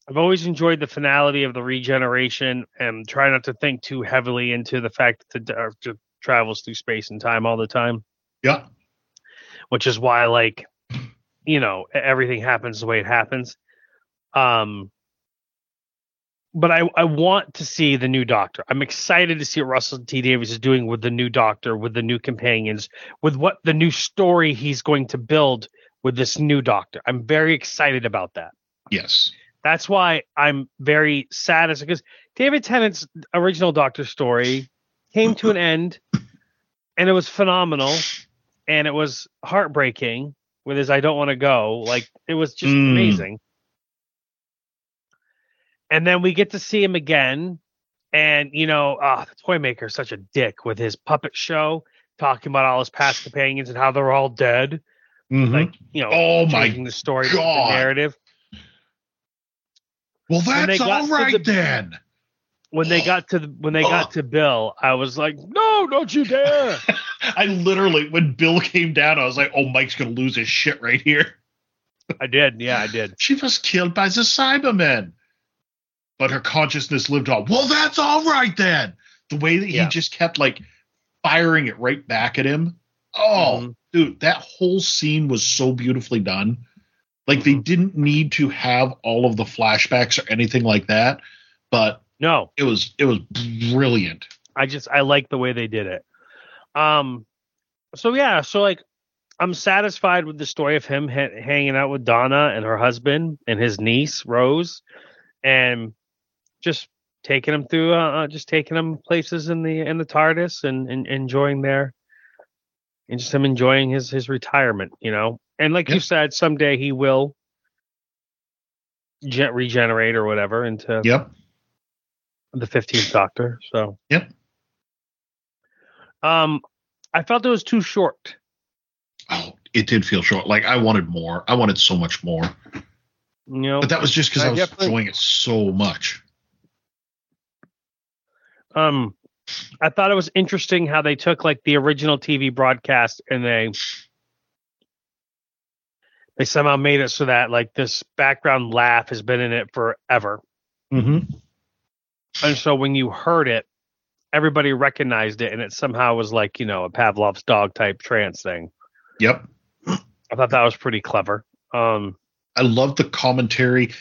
I've always enjoyed the finality of the regeneration and try not to think too heavily into the fact that the Doctor travels through space and time all the time, Yeah. Which is why like, you know, everything happens the way it happens. Um but I, I want to see the new doctor. I'm excited to see what Russell T Davies is doing with the new doctor, with the new companions, with what the new story he's going to build with this new doctor. I'm very excited about that. Yes. That's why I'm very sad because David Tennant's original Doctor story came to an end and it was phenomenal and it was heartbreaking with his I don't want to go. Like it was just Mm. amazing. And then we get to see him again. And you know, uh the toy maker is such a dick with his puppet show, talking about all his past companions and how they're all dead. Mhm. Like, you know, Oh my the story, the narrative. well, that's they that's got all right the- then. When they Oh. got to the, when they got Oh. to Bill, I was like, "No, don't you dare!" I literally, when Bill came down, I was like, "Oh, Mike's gonna lose his shit right here." I did, yeah, I did. She was killed by the Cybermen, but her consciousness lived on. Well, that's all right then. The way that he Yeah. just kept like firing it right back at him. Oh, Mhm. dude, that whole scene was so beautifully done. Like they Mhm. didn't need to have all of the flashbacks or anything like that, but No, it was it was brilliant. I just I like the way they did it. Um, so yeah, so like I'm satisfied with the story of him ha- hanging out with Donna and her husband and his niece Rose, and just taking him through, uh, uh, just taking him places in the in the TARDIS and, and enjoying their, and just him enjoying his his retirement, you know. And like you said, someday he will ge- regenerate or whatever into Yep. The fifteenth Doctor. So Yep. Um, I felt it was too short. Oh, it did feel short. Like I wanted more. I wanted so much more. You know, But that was just because I I was enjoying it so much. um, I thought it was interesting how they took like the original TV broadcast and they they somehow made it so that like this background laugh has been in it forever. Mm-hmm. And so when you heard it, everybody recognized it and it somehow was like, you know, a Pavlov's dog type trance thing. Yep. I thought that was pretty clever. Um, I love the commentary.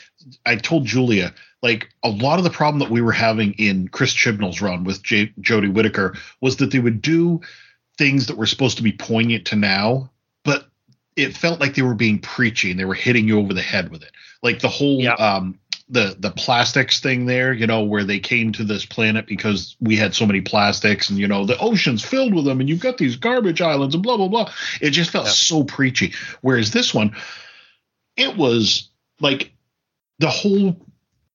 I told Julia, like a lot of the problem that we were having in Chris Chibnall's run with J- Jodie Whittaker was that they would do things that were supposed to be poignant to now, but it felt like they were being preachy and they were hitting you over the head with it. Like the whole Yeah. um the the plastics thing there, you know, where they came to this planet because we had so many plastics and you know the ocean's filled with them and you've got these garbage islands and blah blah blah. It just felt Yeah. so preachy. Whereas this one, it was like the whole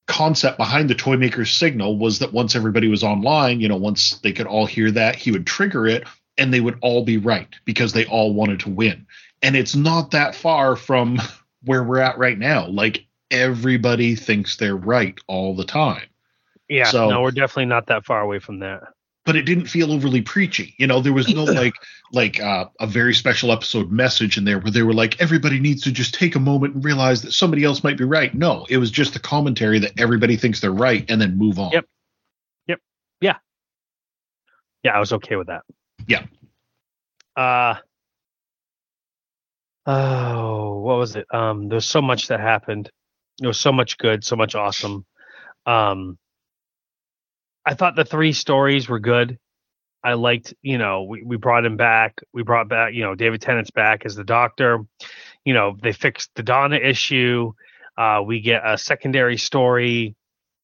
concept behind the toy maker's signal was that once everybody was online, you know, once they could all hear that, he would trigger it and they would all be right because they all wanted to win. And it's not that far from where we're at right now. Like everybody thinks they're right all the time. yeah, So- no, we're definitely not that far away from that. But it didn't feel overly preachy. You know, there was no like like uh, a very special episode message in there where they were like everybody needs to just take a moment and realize that somebody else might be right. No, it was just a commentary that everybody thinks they're right and then move on. Yep. Yep. Yeah. Yeah, I was okay with that. Yeah. Uh oh, what was it? Um, there's so much that happened. There was so much good, so much awesome. Um, I thought the three stories were good. I liked, you know, we, we brought him back. We brought back, you know, David Tennant's back as the doctor. You know, they fixed the Donna issue. Uh, we get a secondary story.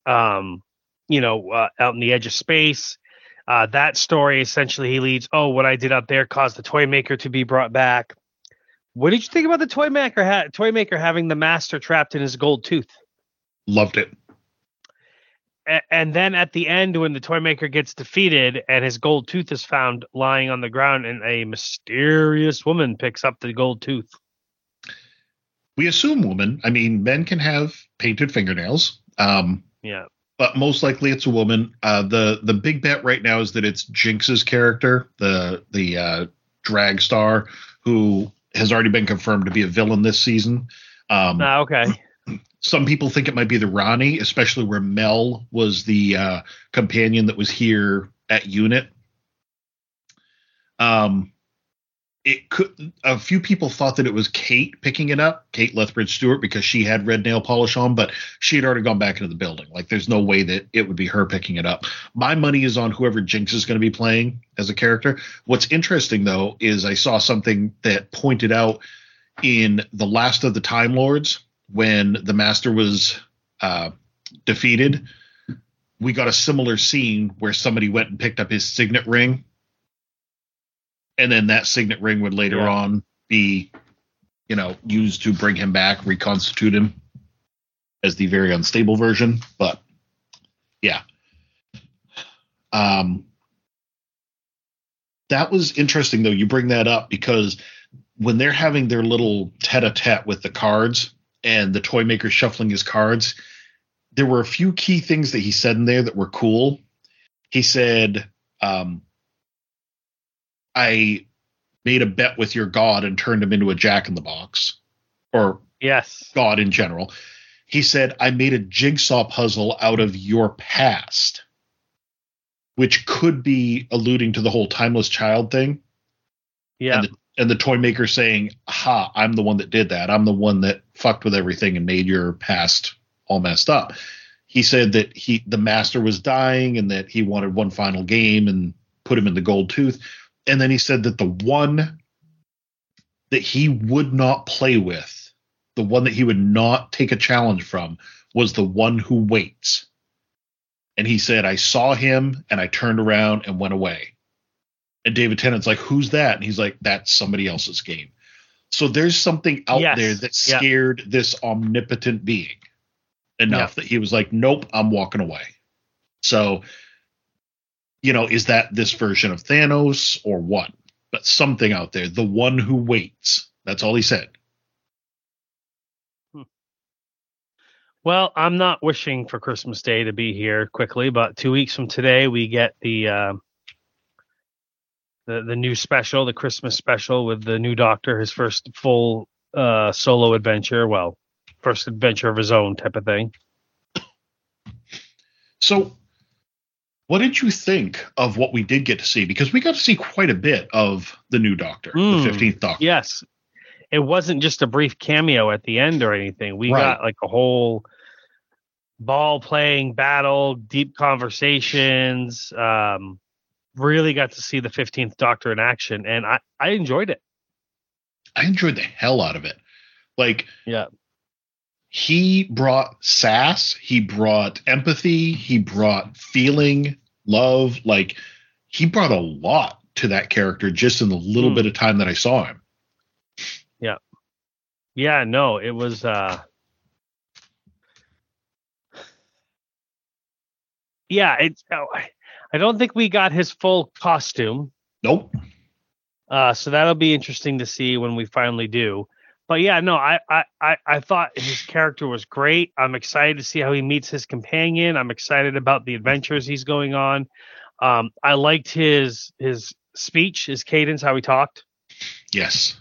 Um, you know, uh, out in the edge of space. Uh, that story essentially he leads. Oh, what I did out there caused the toy maker to be brought back. What did you think about the toy maker? Ha- toy maker having the master trapped in his gold tooth. Loved it. A- and then at the end, when the toy maker gets defeated and his gold tooth is found lying on the ground, and a mysterious woman picks up the gold tooth. We assume woman. I mean, men can have painted fingernails. Um, Yeah. but most likely it's a woman. Uh, the the big bet right now is that it's Jinkx's character, the the uh, drag star, who has already been confirmed to be a villain this season. Um, Ah, okay. some people think it might be the Rani, especially where Mel was the uh, companion that was here at Unit. Um, it could. A few people thought that it was Kate picking it up, Kate Lethbridge Stewart, because she had red nail polish on, but she had already gone back into the building. Like, there's no way that it would be her picking it up. My money is on whoever Jinkx is going to be playing as a character. What's interesting though is I saw something that pointed out in the Last of the Time Lords when the Master was uh, defeated. We got a similar scene where somebody went and picked up his signet ring, and then that signet ring would later Yeah. on be, you know, used to bring him back, reconstitute him as the very unstable version. But yeah, um, that was interesting though. You bring that up because when they're having their little tete-a-tete with the cards and the toy maker shuffling his cards, there were a few key things that he said in there that were cool. He said, um, I made a bet with your god and turned him into a jack in the box or Yes. God in general. He said, I made a jigsaw puzzle out of your past, which could be alluding to the whole timeless child thing. Yeah. And the, and the toy maker saying, Ha, I'm the one that did that. I'm the one that fucked with everything and made your past all messed up. He said that he the master was dying and that he wanted one final game and put him in the gold tooth. And then he said that the one that he would not play with, the one that he would not take a challenge from, was the one who waits. And he said, I saw him and I turned around and went away. And David Tennant's like, Who's that? And he's like, That's somebody else's game. So there's something out Yes. there that Yeah. scared this omnipotent being enough that he was like, Nope, I'm walking away. So, you know, is that this version of Thanos or what? But something out there, the one who waits. That's all he said. Well, I'm not wishing for Christmas Day to be here quickly, but two weeks from today we get the uh, the the new special, the Christmas special with the new Doctor, his first full uh, solo adventure. Well, first adventure of his own type of thing. So, what did you think of what we did get to see? Because we got to see quite a bit of the new Doctor, Mm, the 15th Doctor. Yes, it wasn't just a brief cameo at the end or anything. We Right. got like a whole ball playing battle, deep conversations. Um, really got to see the 15th Doctor in action, and I I enjoyed it. I enjoyed the hell out of it. Like, Yeah. he brought sass, he brought empathy, he brought feeling, love. Like, he brought a lot to that character just in the little Hmm. bit of time that I saw him. Yeah, Yeah, no, it was uh Yeah, it's oh, I don't think we got his full costume. Nope. Uh so that'll be interesting to see when we finally do. But yeah, no, I I I, I thought his character was great. I'm excited to see how he meets his companion. I'm excited about the adventures he's going on. Um I liked his his speech, his cadence, how he talked. Yes.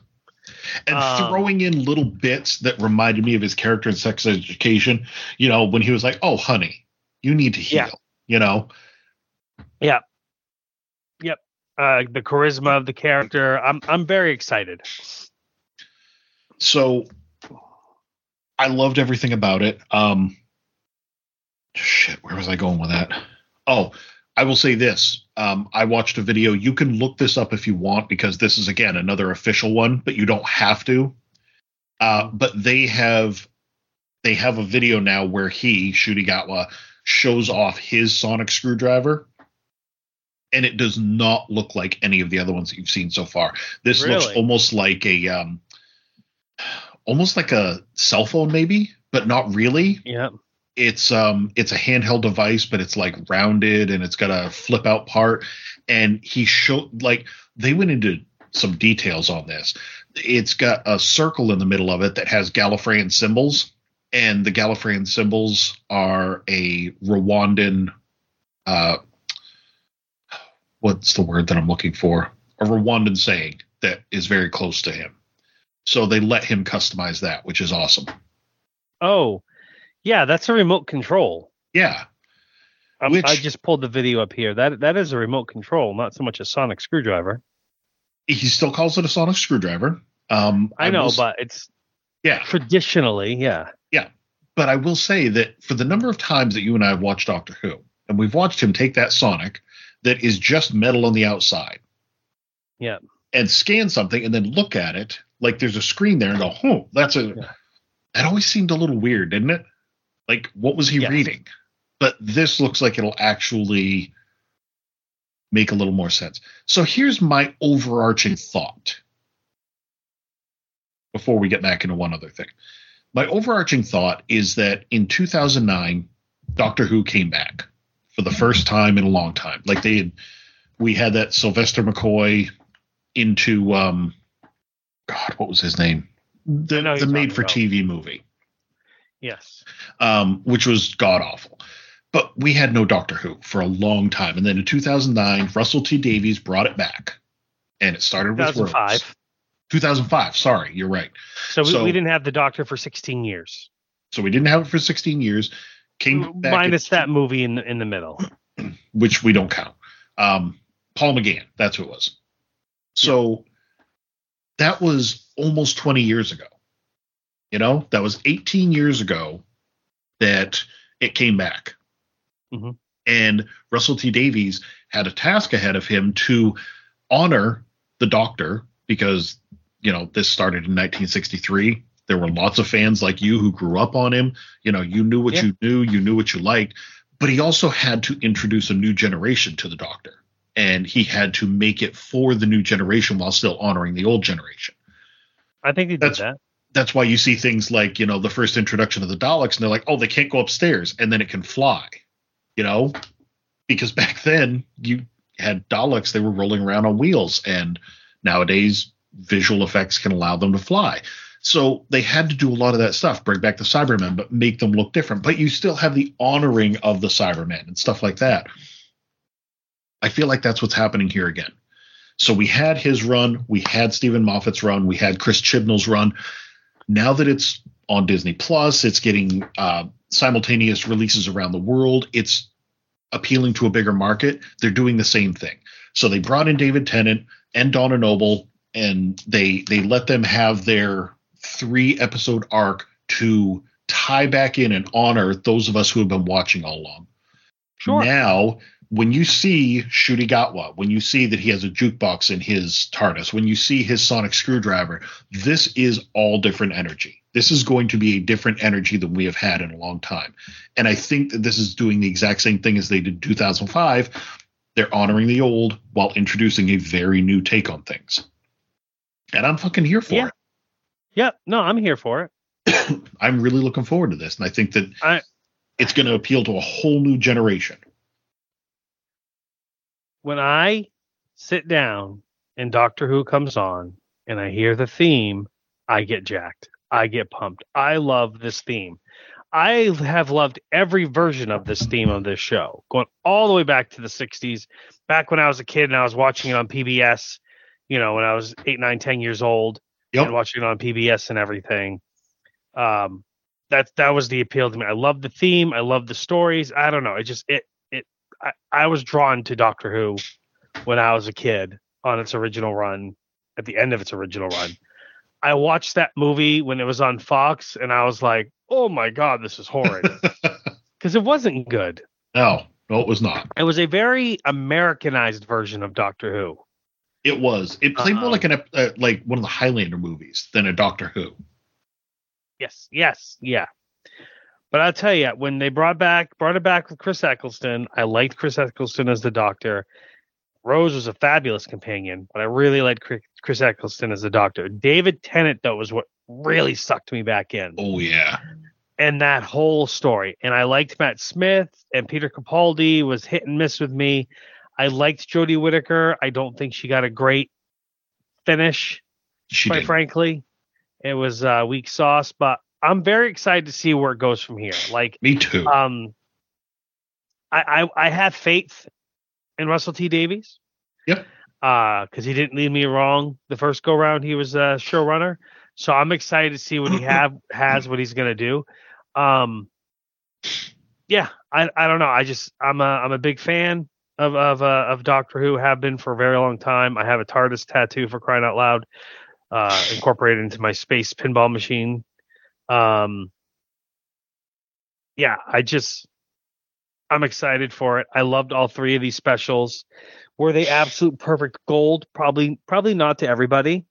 And Um, throwing in little bits that reminded me of his character in Sex Education, you know, when he was like, "Oh, honey, you need to heal," Yeah. you know. Yeah. Yep. Uh the charisma of the character. I'm I'm very excited. So I loved everything about it. Um shit, where was I going with that? Oh, I will say this. Um, I watched a video. You can look this up if you want because this is again another official one, but you don't have to. Uh, but they have they have a video now where he, Ncuti Gatwa, shows off his sonic screwdriver and it does not look like any of the other ones that you've seen so far this looks almost like a um almost like a cell phone maybe but not really. Yeah. it's um it's a handheld device but it's like rounded and it's got a flip out part. And he showed like they went into some details on this. It's got a circle in the middle of it that has Gallifreyan symbols. And the Gallifreyan symbols are a Rwandan uh what's the word that I'm looking for? A Rwandan saying that is very close to him so they let him customize that which is awesome Oh, yeah, that's a remote control. yeah Um, Which- I just pulled the video up here. That that is a remote control, not so much a sonic screwdriver. he still calls it a sonic screwdriver. Um, I know, will but it's yeah, traditionally, yeah, yeah. but I will say that for the number of times that you and I have watched Doctor Who, and we've watched him take that sonic that is just metal on the outside, Yeah. and scan something and then look at it like there's a screen there and go, "Oh, that's a." Yeah. That always seemed a little weird, didn't it? Like, what was he Yes. reading? But this looks like it'll actually make a little more sense. So here's my overarching thought before we get back into one other thing. My overarching thought is that in 2009, Doctor Who came back for the first time in a long time. Like they had, we had that Sylvester McCoy into, um, God, what was his name? The, the made for talking TV movie Yes. um, which was god awful. But we had no Doctor Who for a long time, and then in 2009, Russell T Davies brought it back, and it started with 2005. 2005. Sorry, you're right. So we, So- we didn't have the Doctor for 16 years, So we didn't have it for 16 years. Came back, minus in- that movie in the, in the middle. which we don't count. Um, Paul McGann, that's who it was. So that was almost 20 years ago. You know, that was 18 years ago that it came back. Mhm. And Russell T Davies had a task ahead of him to honor the doctor because, you know, this started in 1963. There were lots of fans like you who grew up on him. You know, you knew what Yeah. you knew, you knew what you liked but he also had to introduce a new generation to the doctor and he had to make it for the new generation while still honoring the old generation. I think they did That's- that. that's why you see things like you know the first introduction of the daleks and they're like oh they can't go upstairs and then it can fly you know? Because back then you had daleks they were rolling around on wheels and nowadays visual effects can allow them to fly. So they had to do a lot of that stuff bring back the cybermen but make them look different. But you still have the honoring of the cybermen and stuff like that i feel like that's what's happening here again. So we had his run we had steven moffat's run we had chris chibnall's run. Now that it's on disney plus it's getting uh, simultaneous releases around the world it's appealing to a bigger market they're doing the same thing. So they brought in david tennant and donna noble and they they let them have their three episode arc to tie back in and honor those of us who have been watching all along. Sure. now when you see Ncuti Gatwa, when you see that he has a jukebox in his TARDIS, when you see his sonic screwdriver, this is all different energy. This is going to be a different energy than we have had in a long time. And I think that this is doing the exact same thing as they did in 2005. They're honoring the old while introducing a very new take on things. And I'm fucking here for Yeah. it. Yep. No, I'm here for it. I'm really looking forward to this. And I think that I- it's going to appeal to a whole new generation. When I sit down and Doctor Who comes on and I hear the theme, I get jacked. I get pumped. I love this theme. I have loved every version of this theme of this show, going all the way back to the 60s, back when I was a kid and I was watching it on PBS, you know, when I was eight, nine, 10 years old Yep. and watching it on PBS and everything. Um, that that was the appeal to me. I love the theme. I love the stories. I don't know. It just it it I, I was drawn to Doctor Who when I was a kid on its original run, at the end of its original run. I watched that movie when it was on Fox, and I was like, "Oh my god, this is horrid," because it wasn't good. no, no, it was not. It was a very Americanized version of Doctor Who. It was. It played more Um, like an uh, like one of the Highlander movies than a Doctor Who. Yes, yes, yeah. But I'll tell you, when they brought back brought it back with Chris Eccleston, I liked Chris Eccleston as the Doctor. Rose was a fabulous companion, but I really liked Chris Eccleston as the Doctor. David Tennant though was what really sucked me back in. Oh yeah. And that whole story. And I liked Matt Smith and Peter Capaldi was hit and miss with me. I liked Jodie Whittaker. I don't think she got a great finish, she quite did. frankly. It was uh, weak sauce, but I'm very excited to see where it goes from here. Like me too. Um, I I, I have faith in Russell T Davies. Yep. Uh, because he didn't lead me wrong the first go round. He was a showrunner, so I'm excited to see what he have has, what he's gonna do. Um, yeah, I I don't know. I just I'm a I'm a big fan of of uh, of Doctor Who. Have been for a very long time. I have a TARDIS tattoo for crying out loud, uh, incorporated into my space pinball machine. Um, yeah, I just I'm excited for it. I loved all three of these specials. Were they absolute perfect gold? Probably probably not to everybody,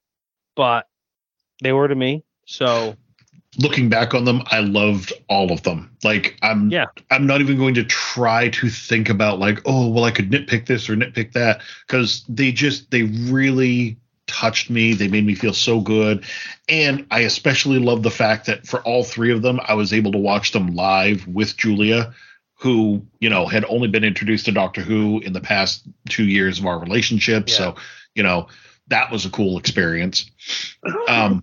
but they were to me. So looking back on them, I loved all of them. Like I'm yeah. I'm not even going to try to think about like, oh, well, I could nitpick this or nitpick that because they just they really touched me. They made me feel so good. And I especially love the fact that for all three of them, I was able to watch them live with Julia, who, you know, had only been introduced to Doctor Who in the past two years of our relationship. Yeah. So, you know, that was a cool experience. Um,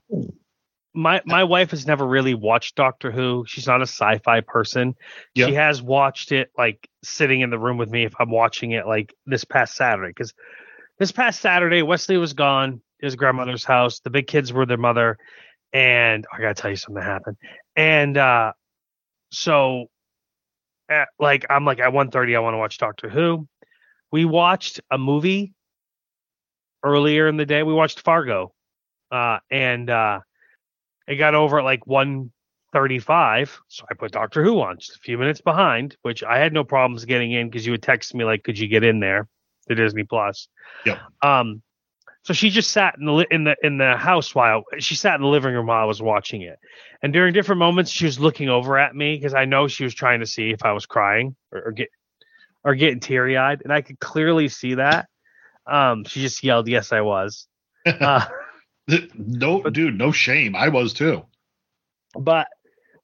my my wife has never really watched Doctor Who. She's not a sci-fi person. Yeah. She has watched it like sitting in the room with me if I'm watching it like this past Saturday because this past Saturday Wesley was gone. His grandmother's house. The big kids were their mother, and I gotta tell you something happened. And uh, so, at, like I'm like at 1:30, I want to watch Doctor Who. We watched a movie earlier in the day. We watched Fargo, uh, and uh, it got over at like 135 so i put doctor who on just a few minutes behind which i had no problems getting in because you would text me like could you get in there to disney plus Yep. um so she just sat in the in the in the house while she sat in the living room while i was watching it and during different moments she was looking over at me because i know she was trying to see if i was crying or, or get or getting teary-eyed and i could clearly see that um she just yelled yes i was uh, no, dude, no shame. I was too. But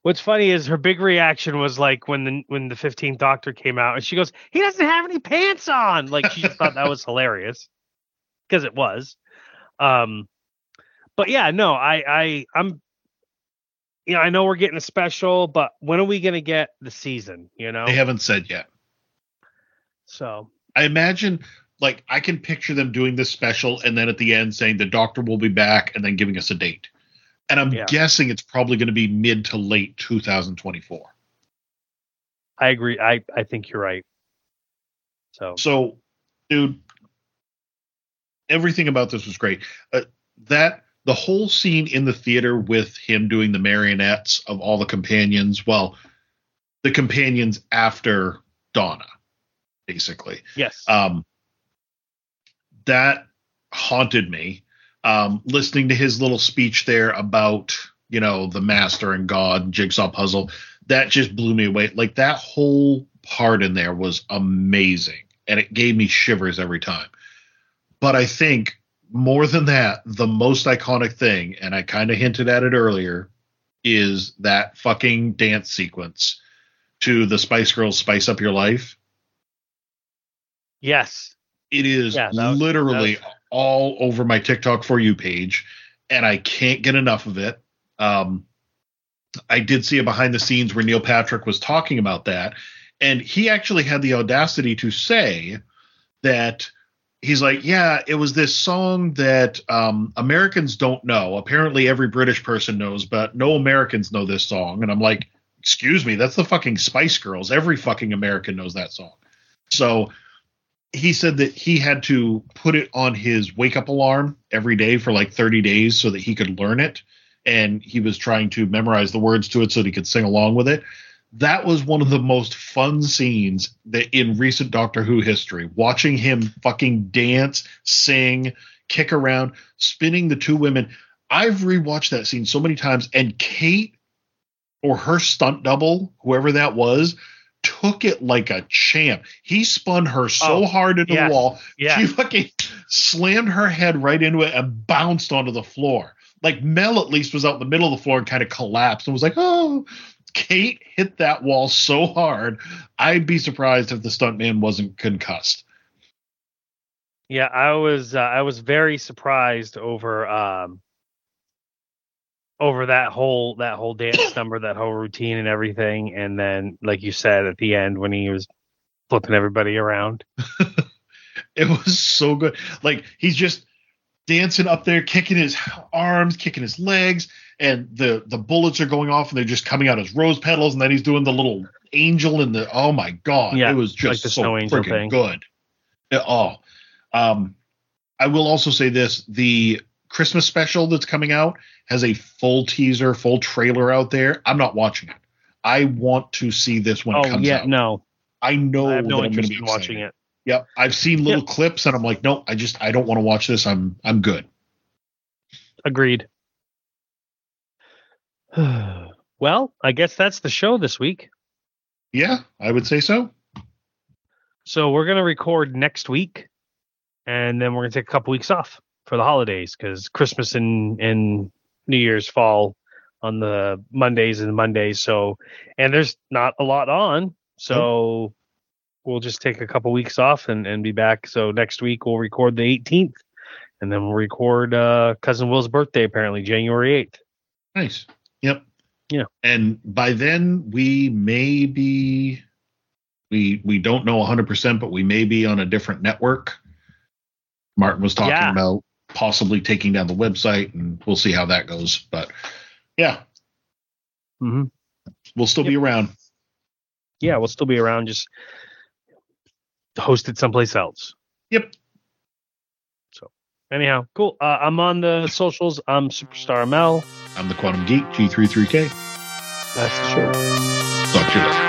what's funny is her big reaction was like when the when the 15th Doctor came out, and she goes, "He doesn't have any pants on." Like she just thought that was hilarious because it was. Um, but yeah, no, I I I'm. You know, I know we're getting a special, but when are we gonna get the season? You know, They haven't said yet. so I imagine like I can picture them doing this special and then at the end saying the doctor will be back and then giving us a date. And I'm Yeah. guessing it's probably going to be mid to late 2024. I agree. I I think you're right. So So, dude, everything about this was great. Uh, that the whole scene in the theater with him doing the marionettes of all the companions, well, the companions after Donna, basically. yes, um, that haunted me. Um, listening to his little speech there about you know the master and God jigsaw puzzle, that just blew me away. Like that whole part in there was amazing, and it gave me shivers every time. But I think more than that, the most iconic thing, and I kind of hinted at it earlier, is that fucking dance sequence to the Spice Girls "Spice Up Your Life." yes, It is Yeah, was- literally all over my TikTok for you page, and I can't get enough of it. Um, I did see a behind the scenes where Neil Patrick was talking about that, and he actually had the audacity to say that he's like, yeah, it was this song that um, Americans don't know. Apparently, every British person knows, but no Americans know this song. And I'm like, excuse me, that's the fucking Spice Girls. Every fucking American knows that song. So he said that he had to put it on his wake up alarm every day for like 30 days so that he could learn it. And he was trying to memorize the words to it so that he could sing along with it. That was one of the most fun scenes that in recent Doctor Who history. Watching him fucking dance, sing, kick around, spinning the two women. I've rewatched that scene so many times, and Kate or her stunt double, whoever that was, took it like a champ. He spun her so Oh, hard into yeah. the wall, Yeah. she fucking slammed her head right into it and bounced onto the floor. Like Mel at least was out in the middle of the floor and kind of collapsed and was like, "Oh." Kate hit that wall so hard. I'd be surprised if the stuntman wasn't concussed. Yeah, I was uh, I was very surprised over um over that whole that whole dance number, that whole routine and everything, and then like you said at the end when he was flipping everybody around. It was so good. Like he's just dancing up there, kicking his arms, kicking his legs, and the the bullets are going off, and they're just coming out as rose petals, and then he's doing the little angel and the oh my god, Yeah, it was like just the so freaking good. It- oh, um, I will also say this: the Christmas special that's coming out has a full teaser, full trailer out there. I'm not watching it. I want to see this when it oh comes yeah, out. no, I know I have no that I'm gonna be in watching it. Yep, I've seen little clips and I'm like, no, I just I don't want to watch this. I'm I'm good. Agreed. well, I guess that's the show this week. Yeah, I would say so. So we're gonna record next week, and then we're gonna take a couple weeks off for the holidays because Christmas and and New Year's fall on the Mondays and Mondays. So and there's not a lot on, so we'll just take a couple weeks off and and be back. So next week we'll record the 18th, and then we'll record uh, cousin Will's birthday apparently January 8th. Nice. Yep. Yeah. And by then we may be we we don't know 100%, but we may be on a different network. Martin was talking Yeah. about possibly taking down the website and we'll see how that goes, but yeah, Mm-hmm. we'll still be around. Yeah, we'll still be around, just hosted someplace else. Yep. So anyhow, cool. Uh, I'm on the socials. I'm Superstar Mel. I'm the Quantum Geek G33K. That's the show. Talk to you later.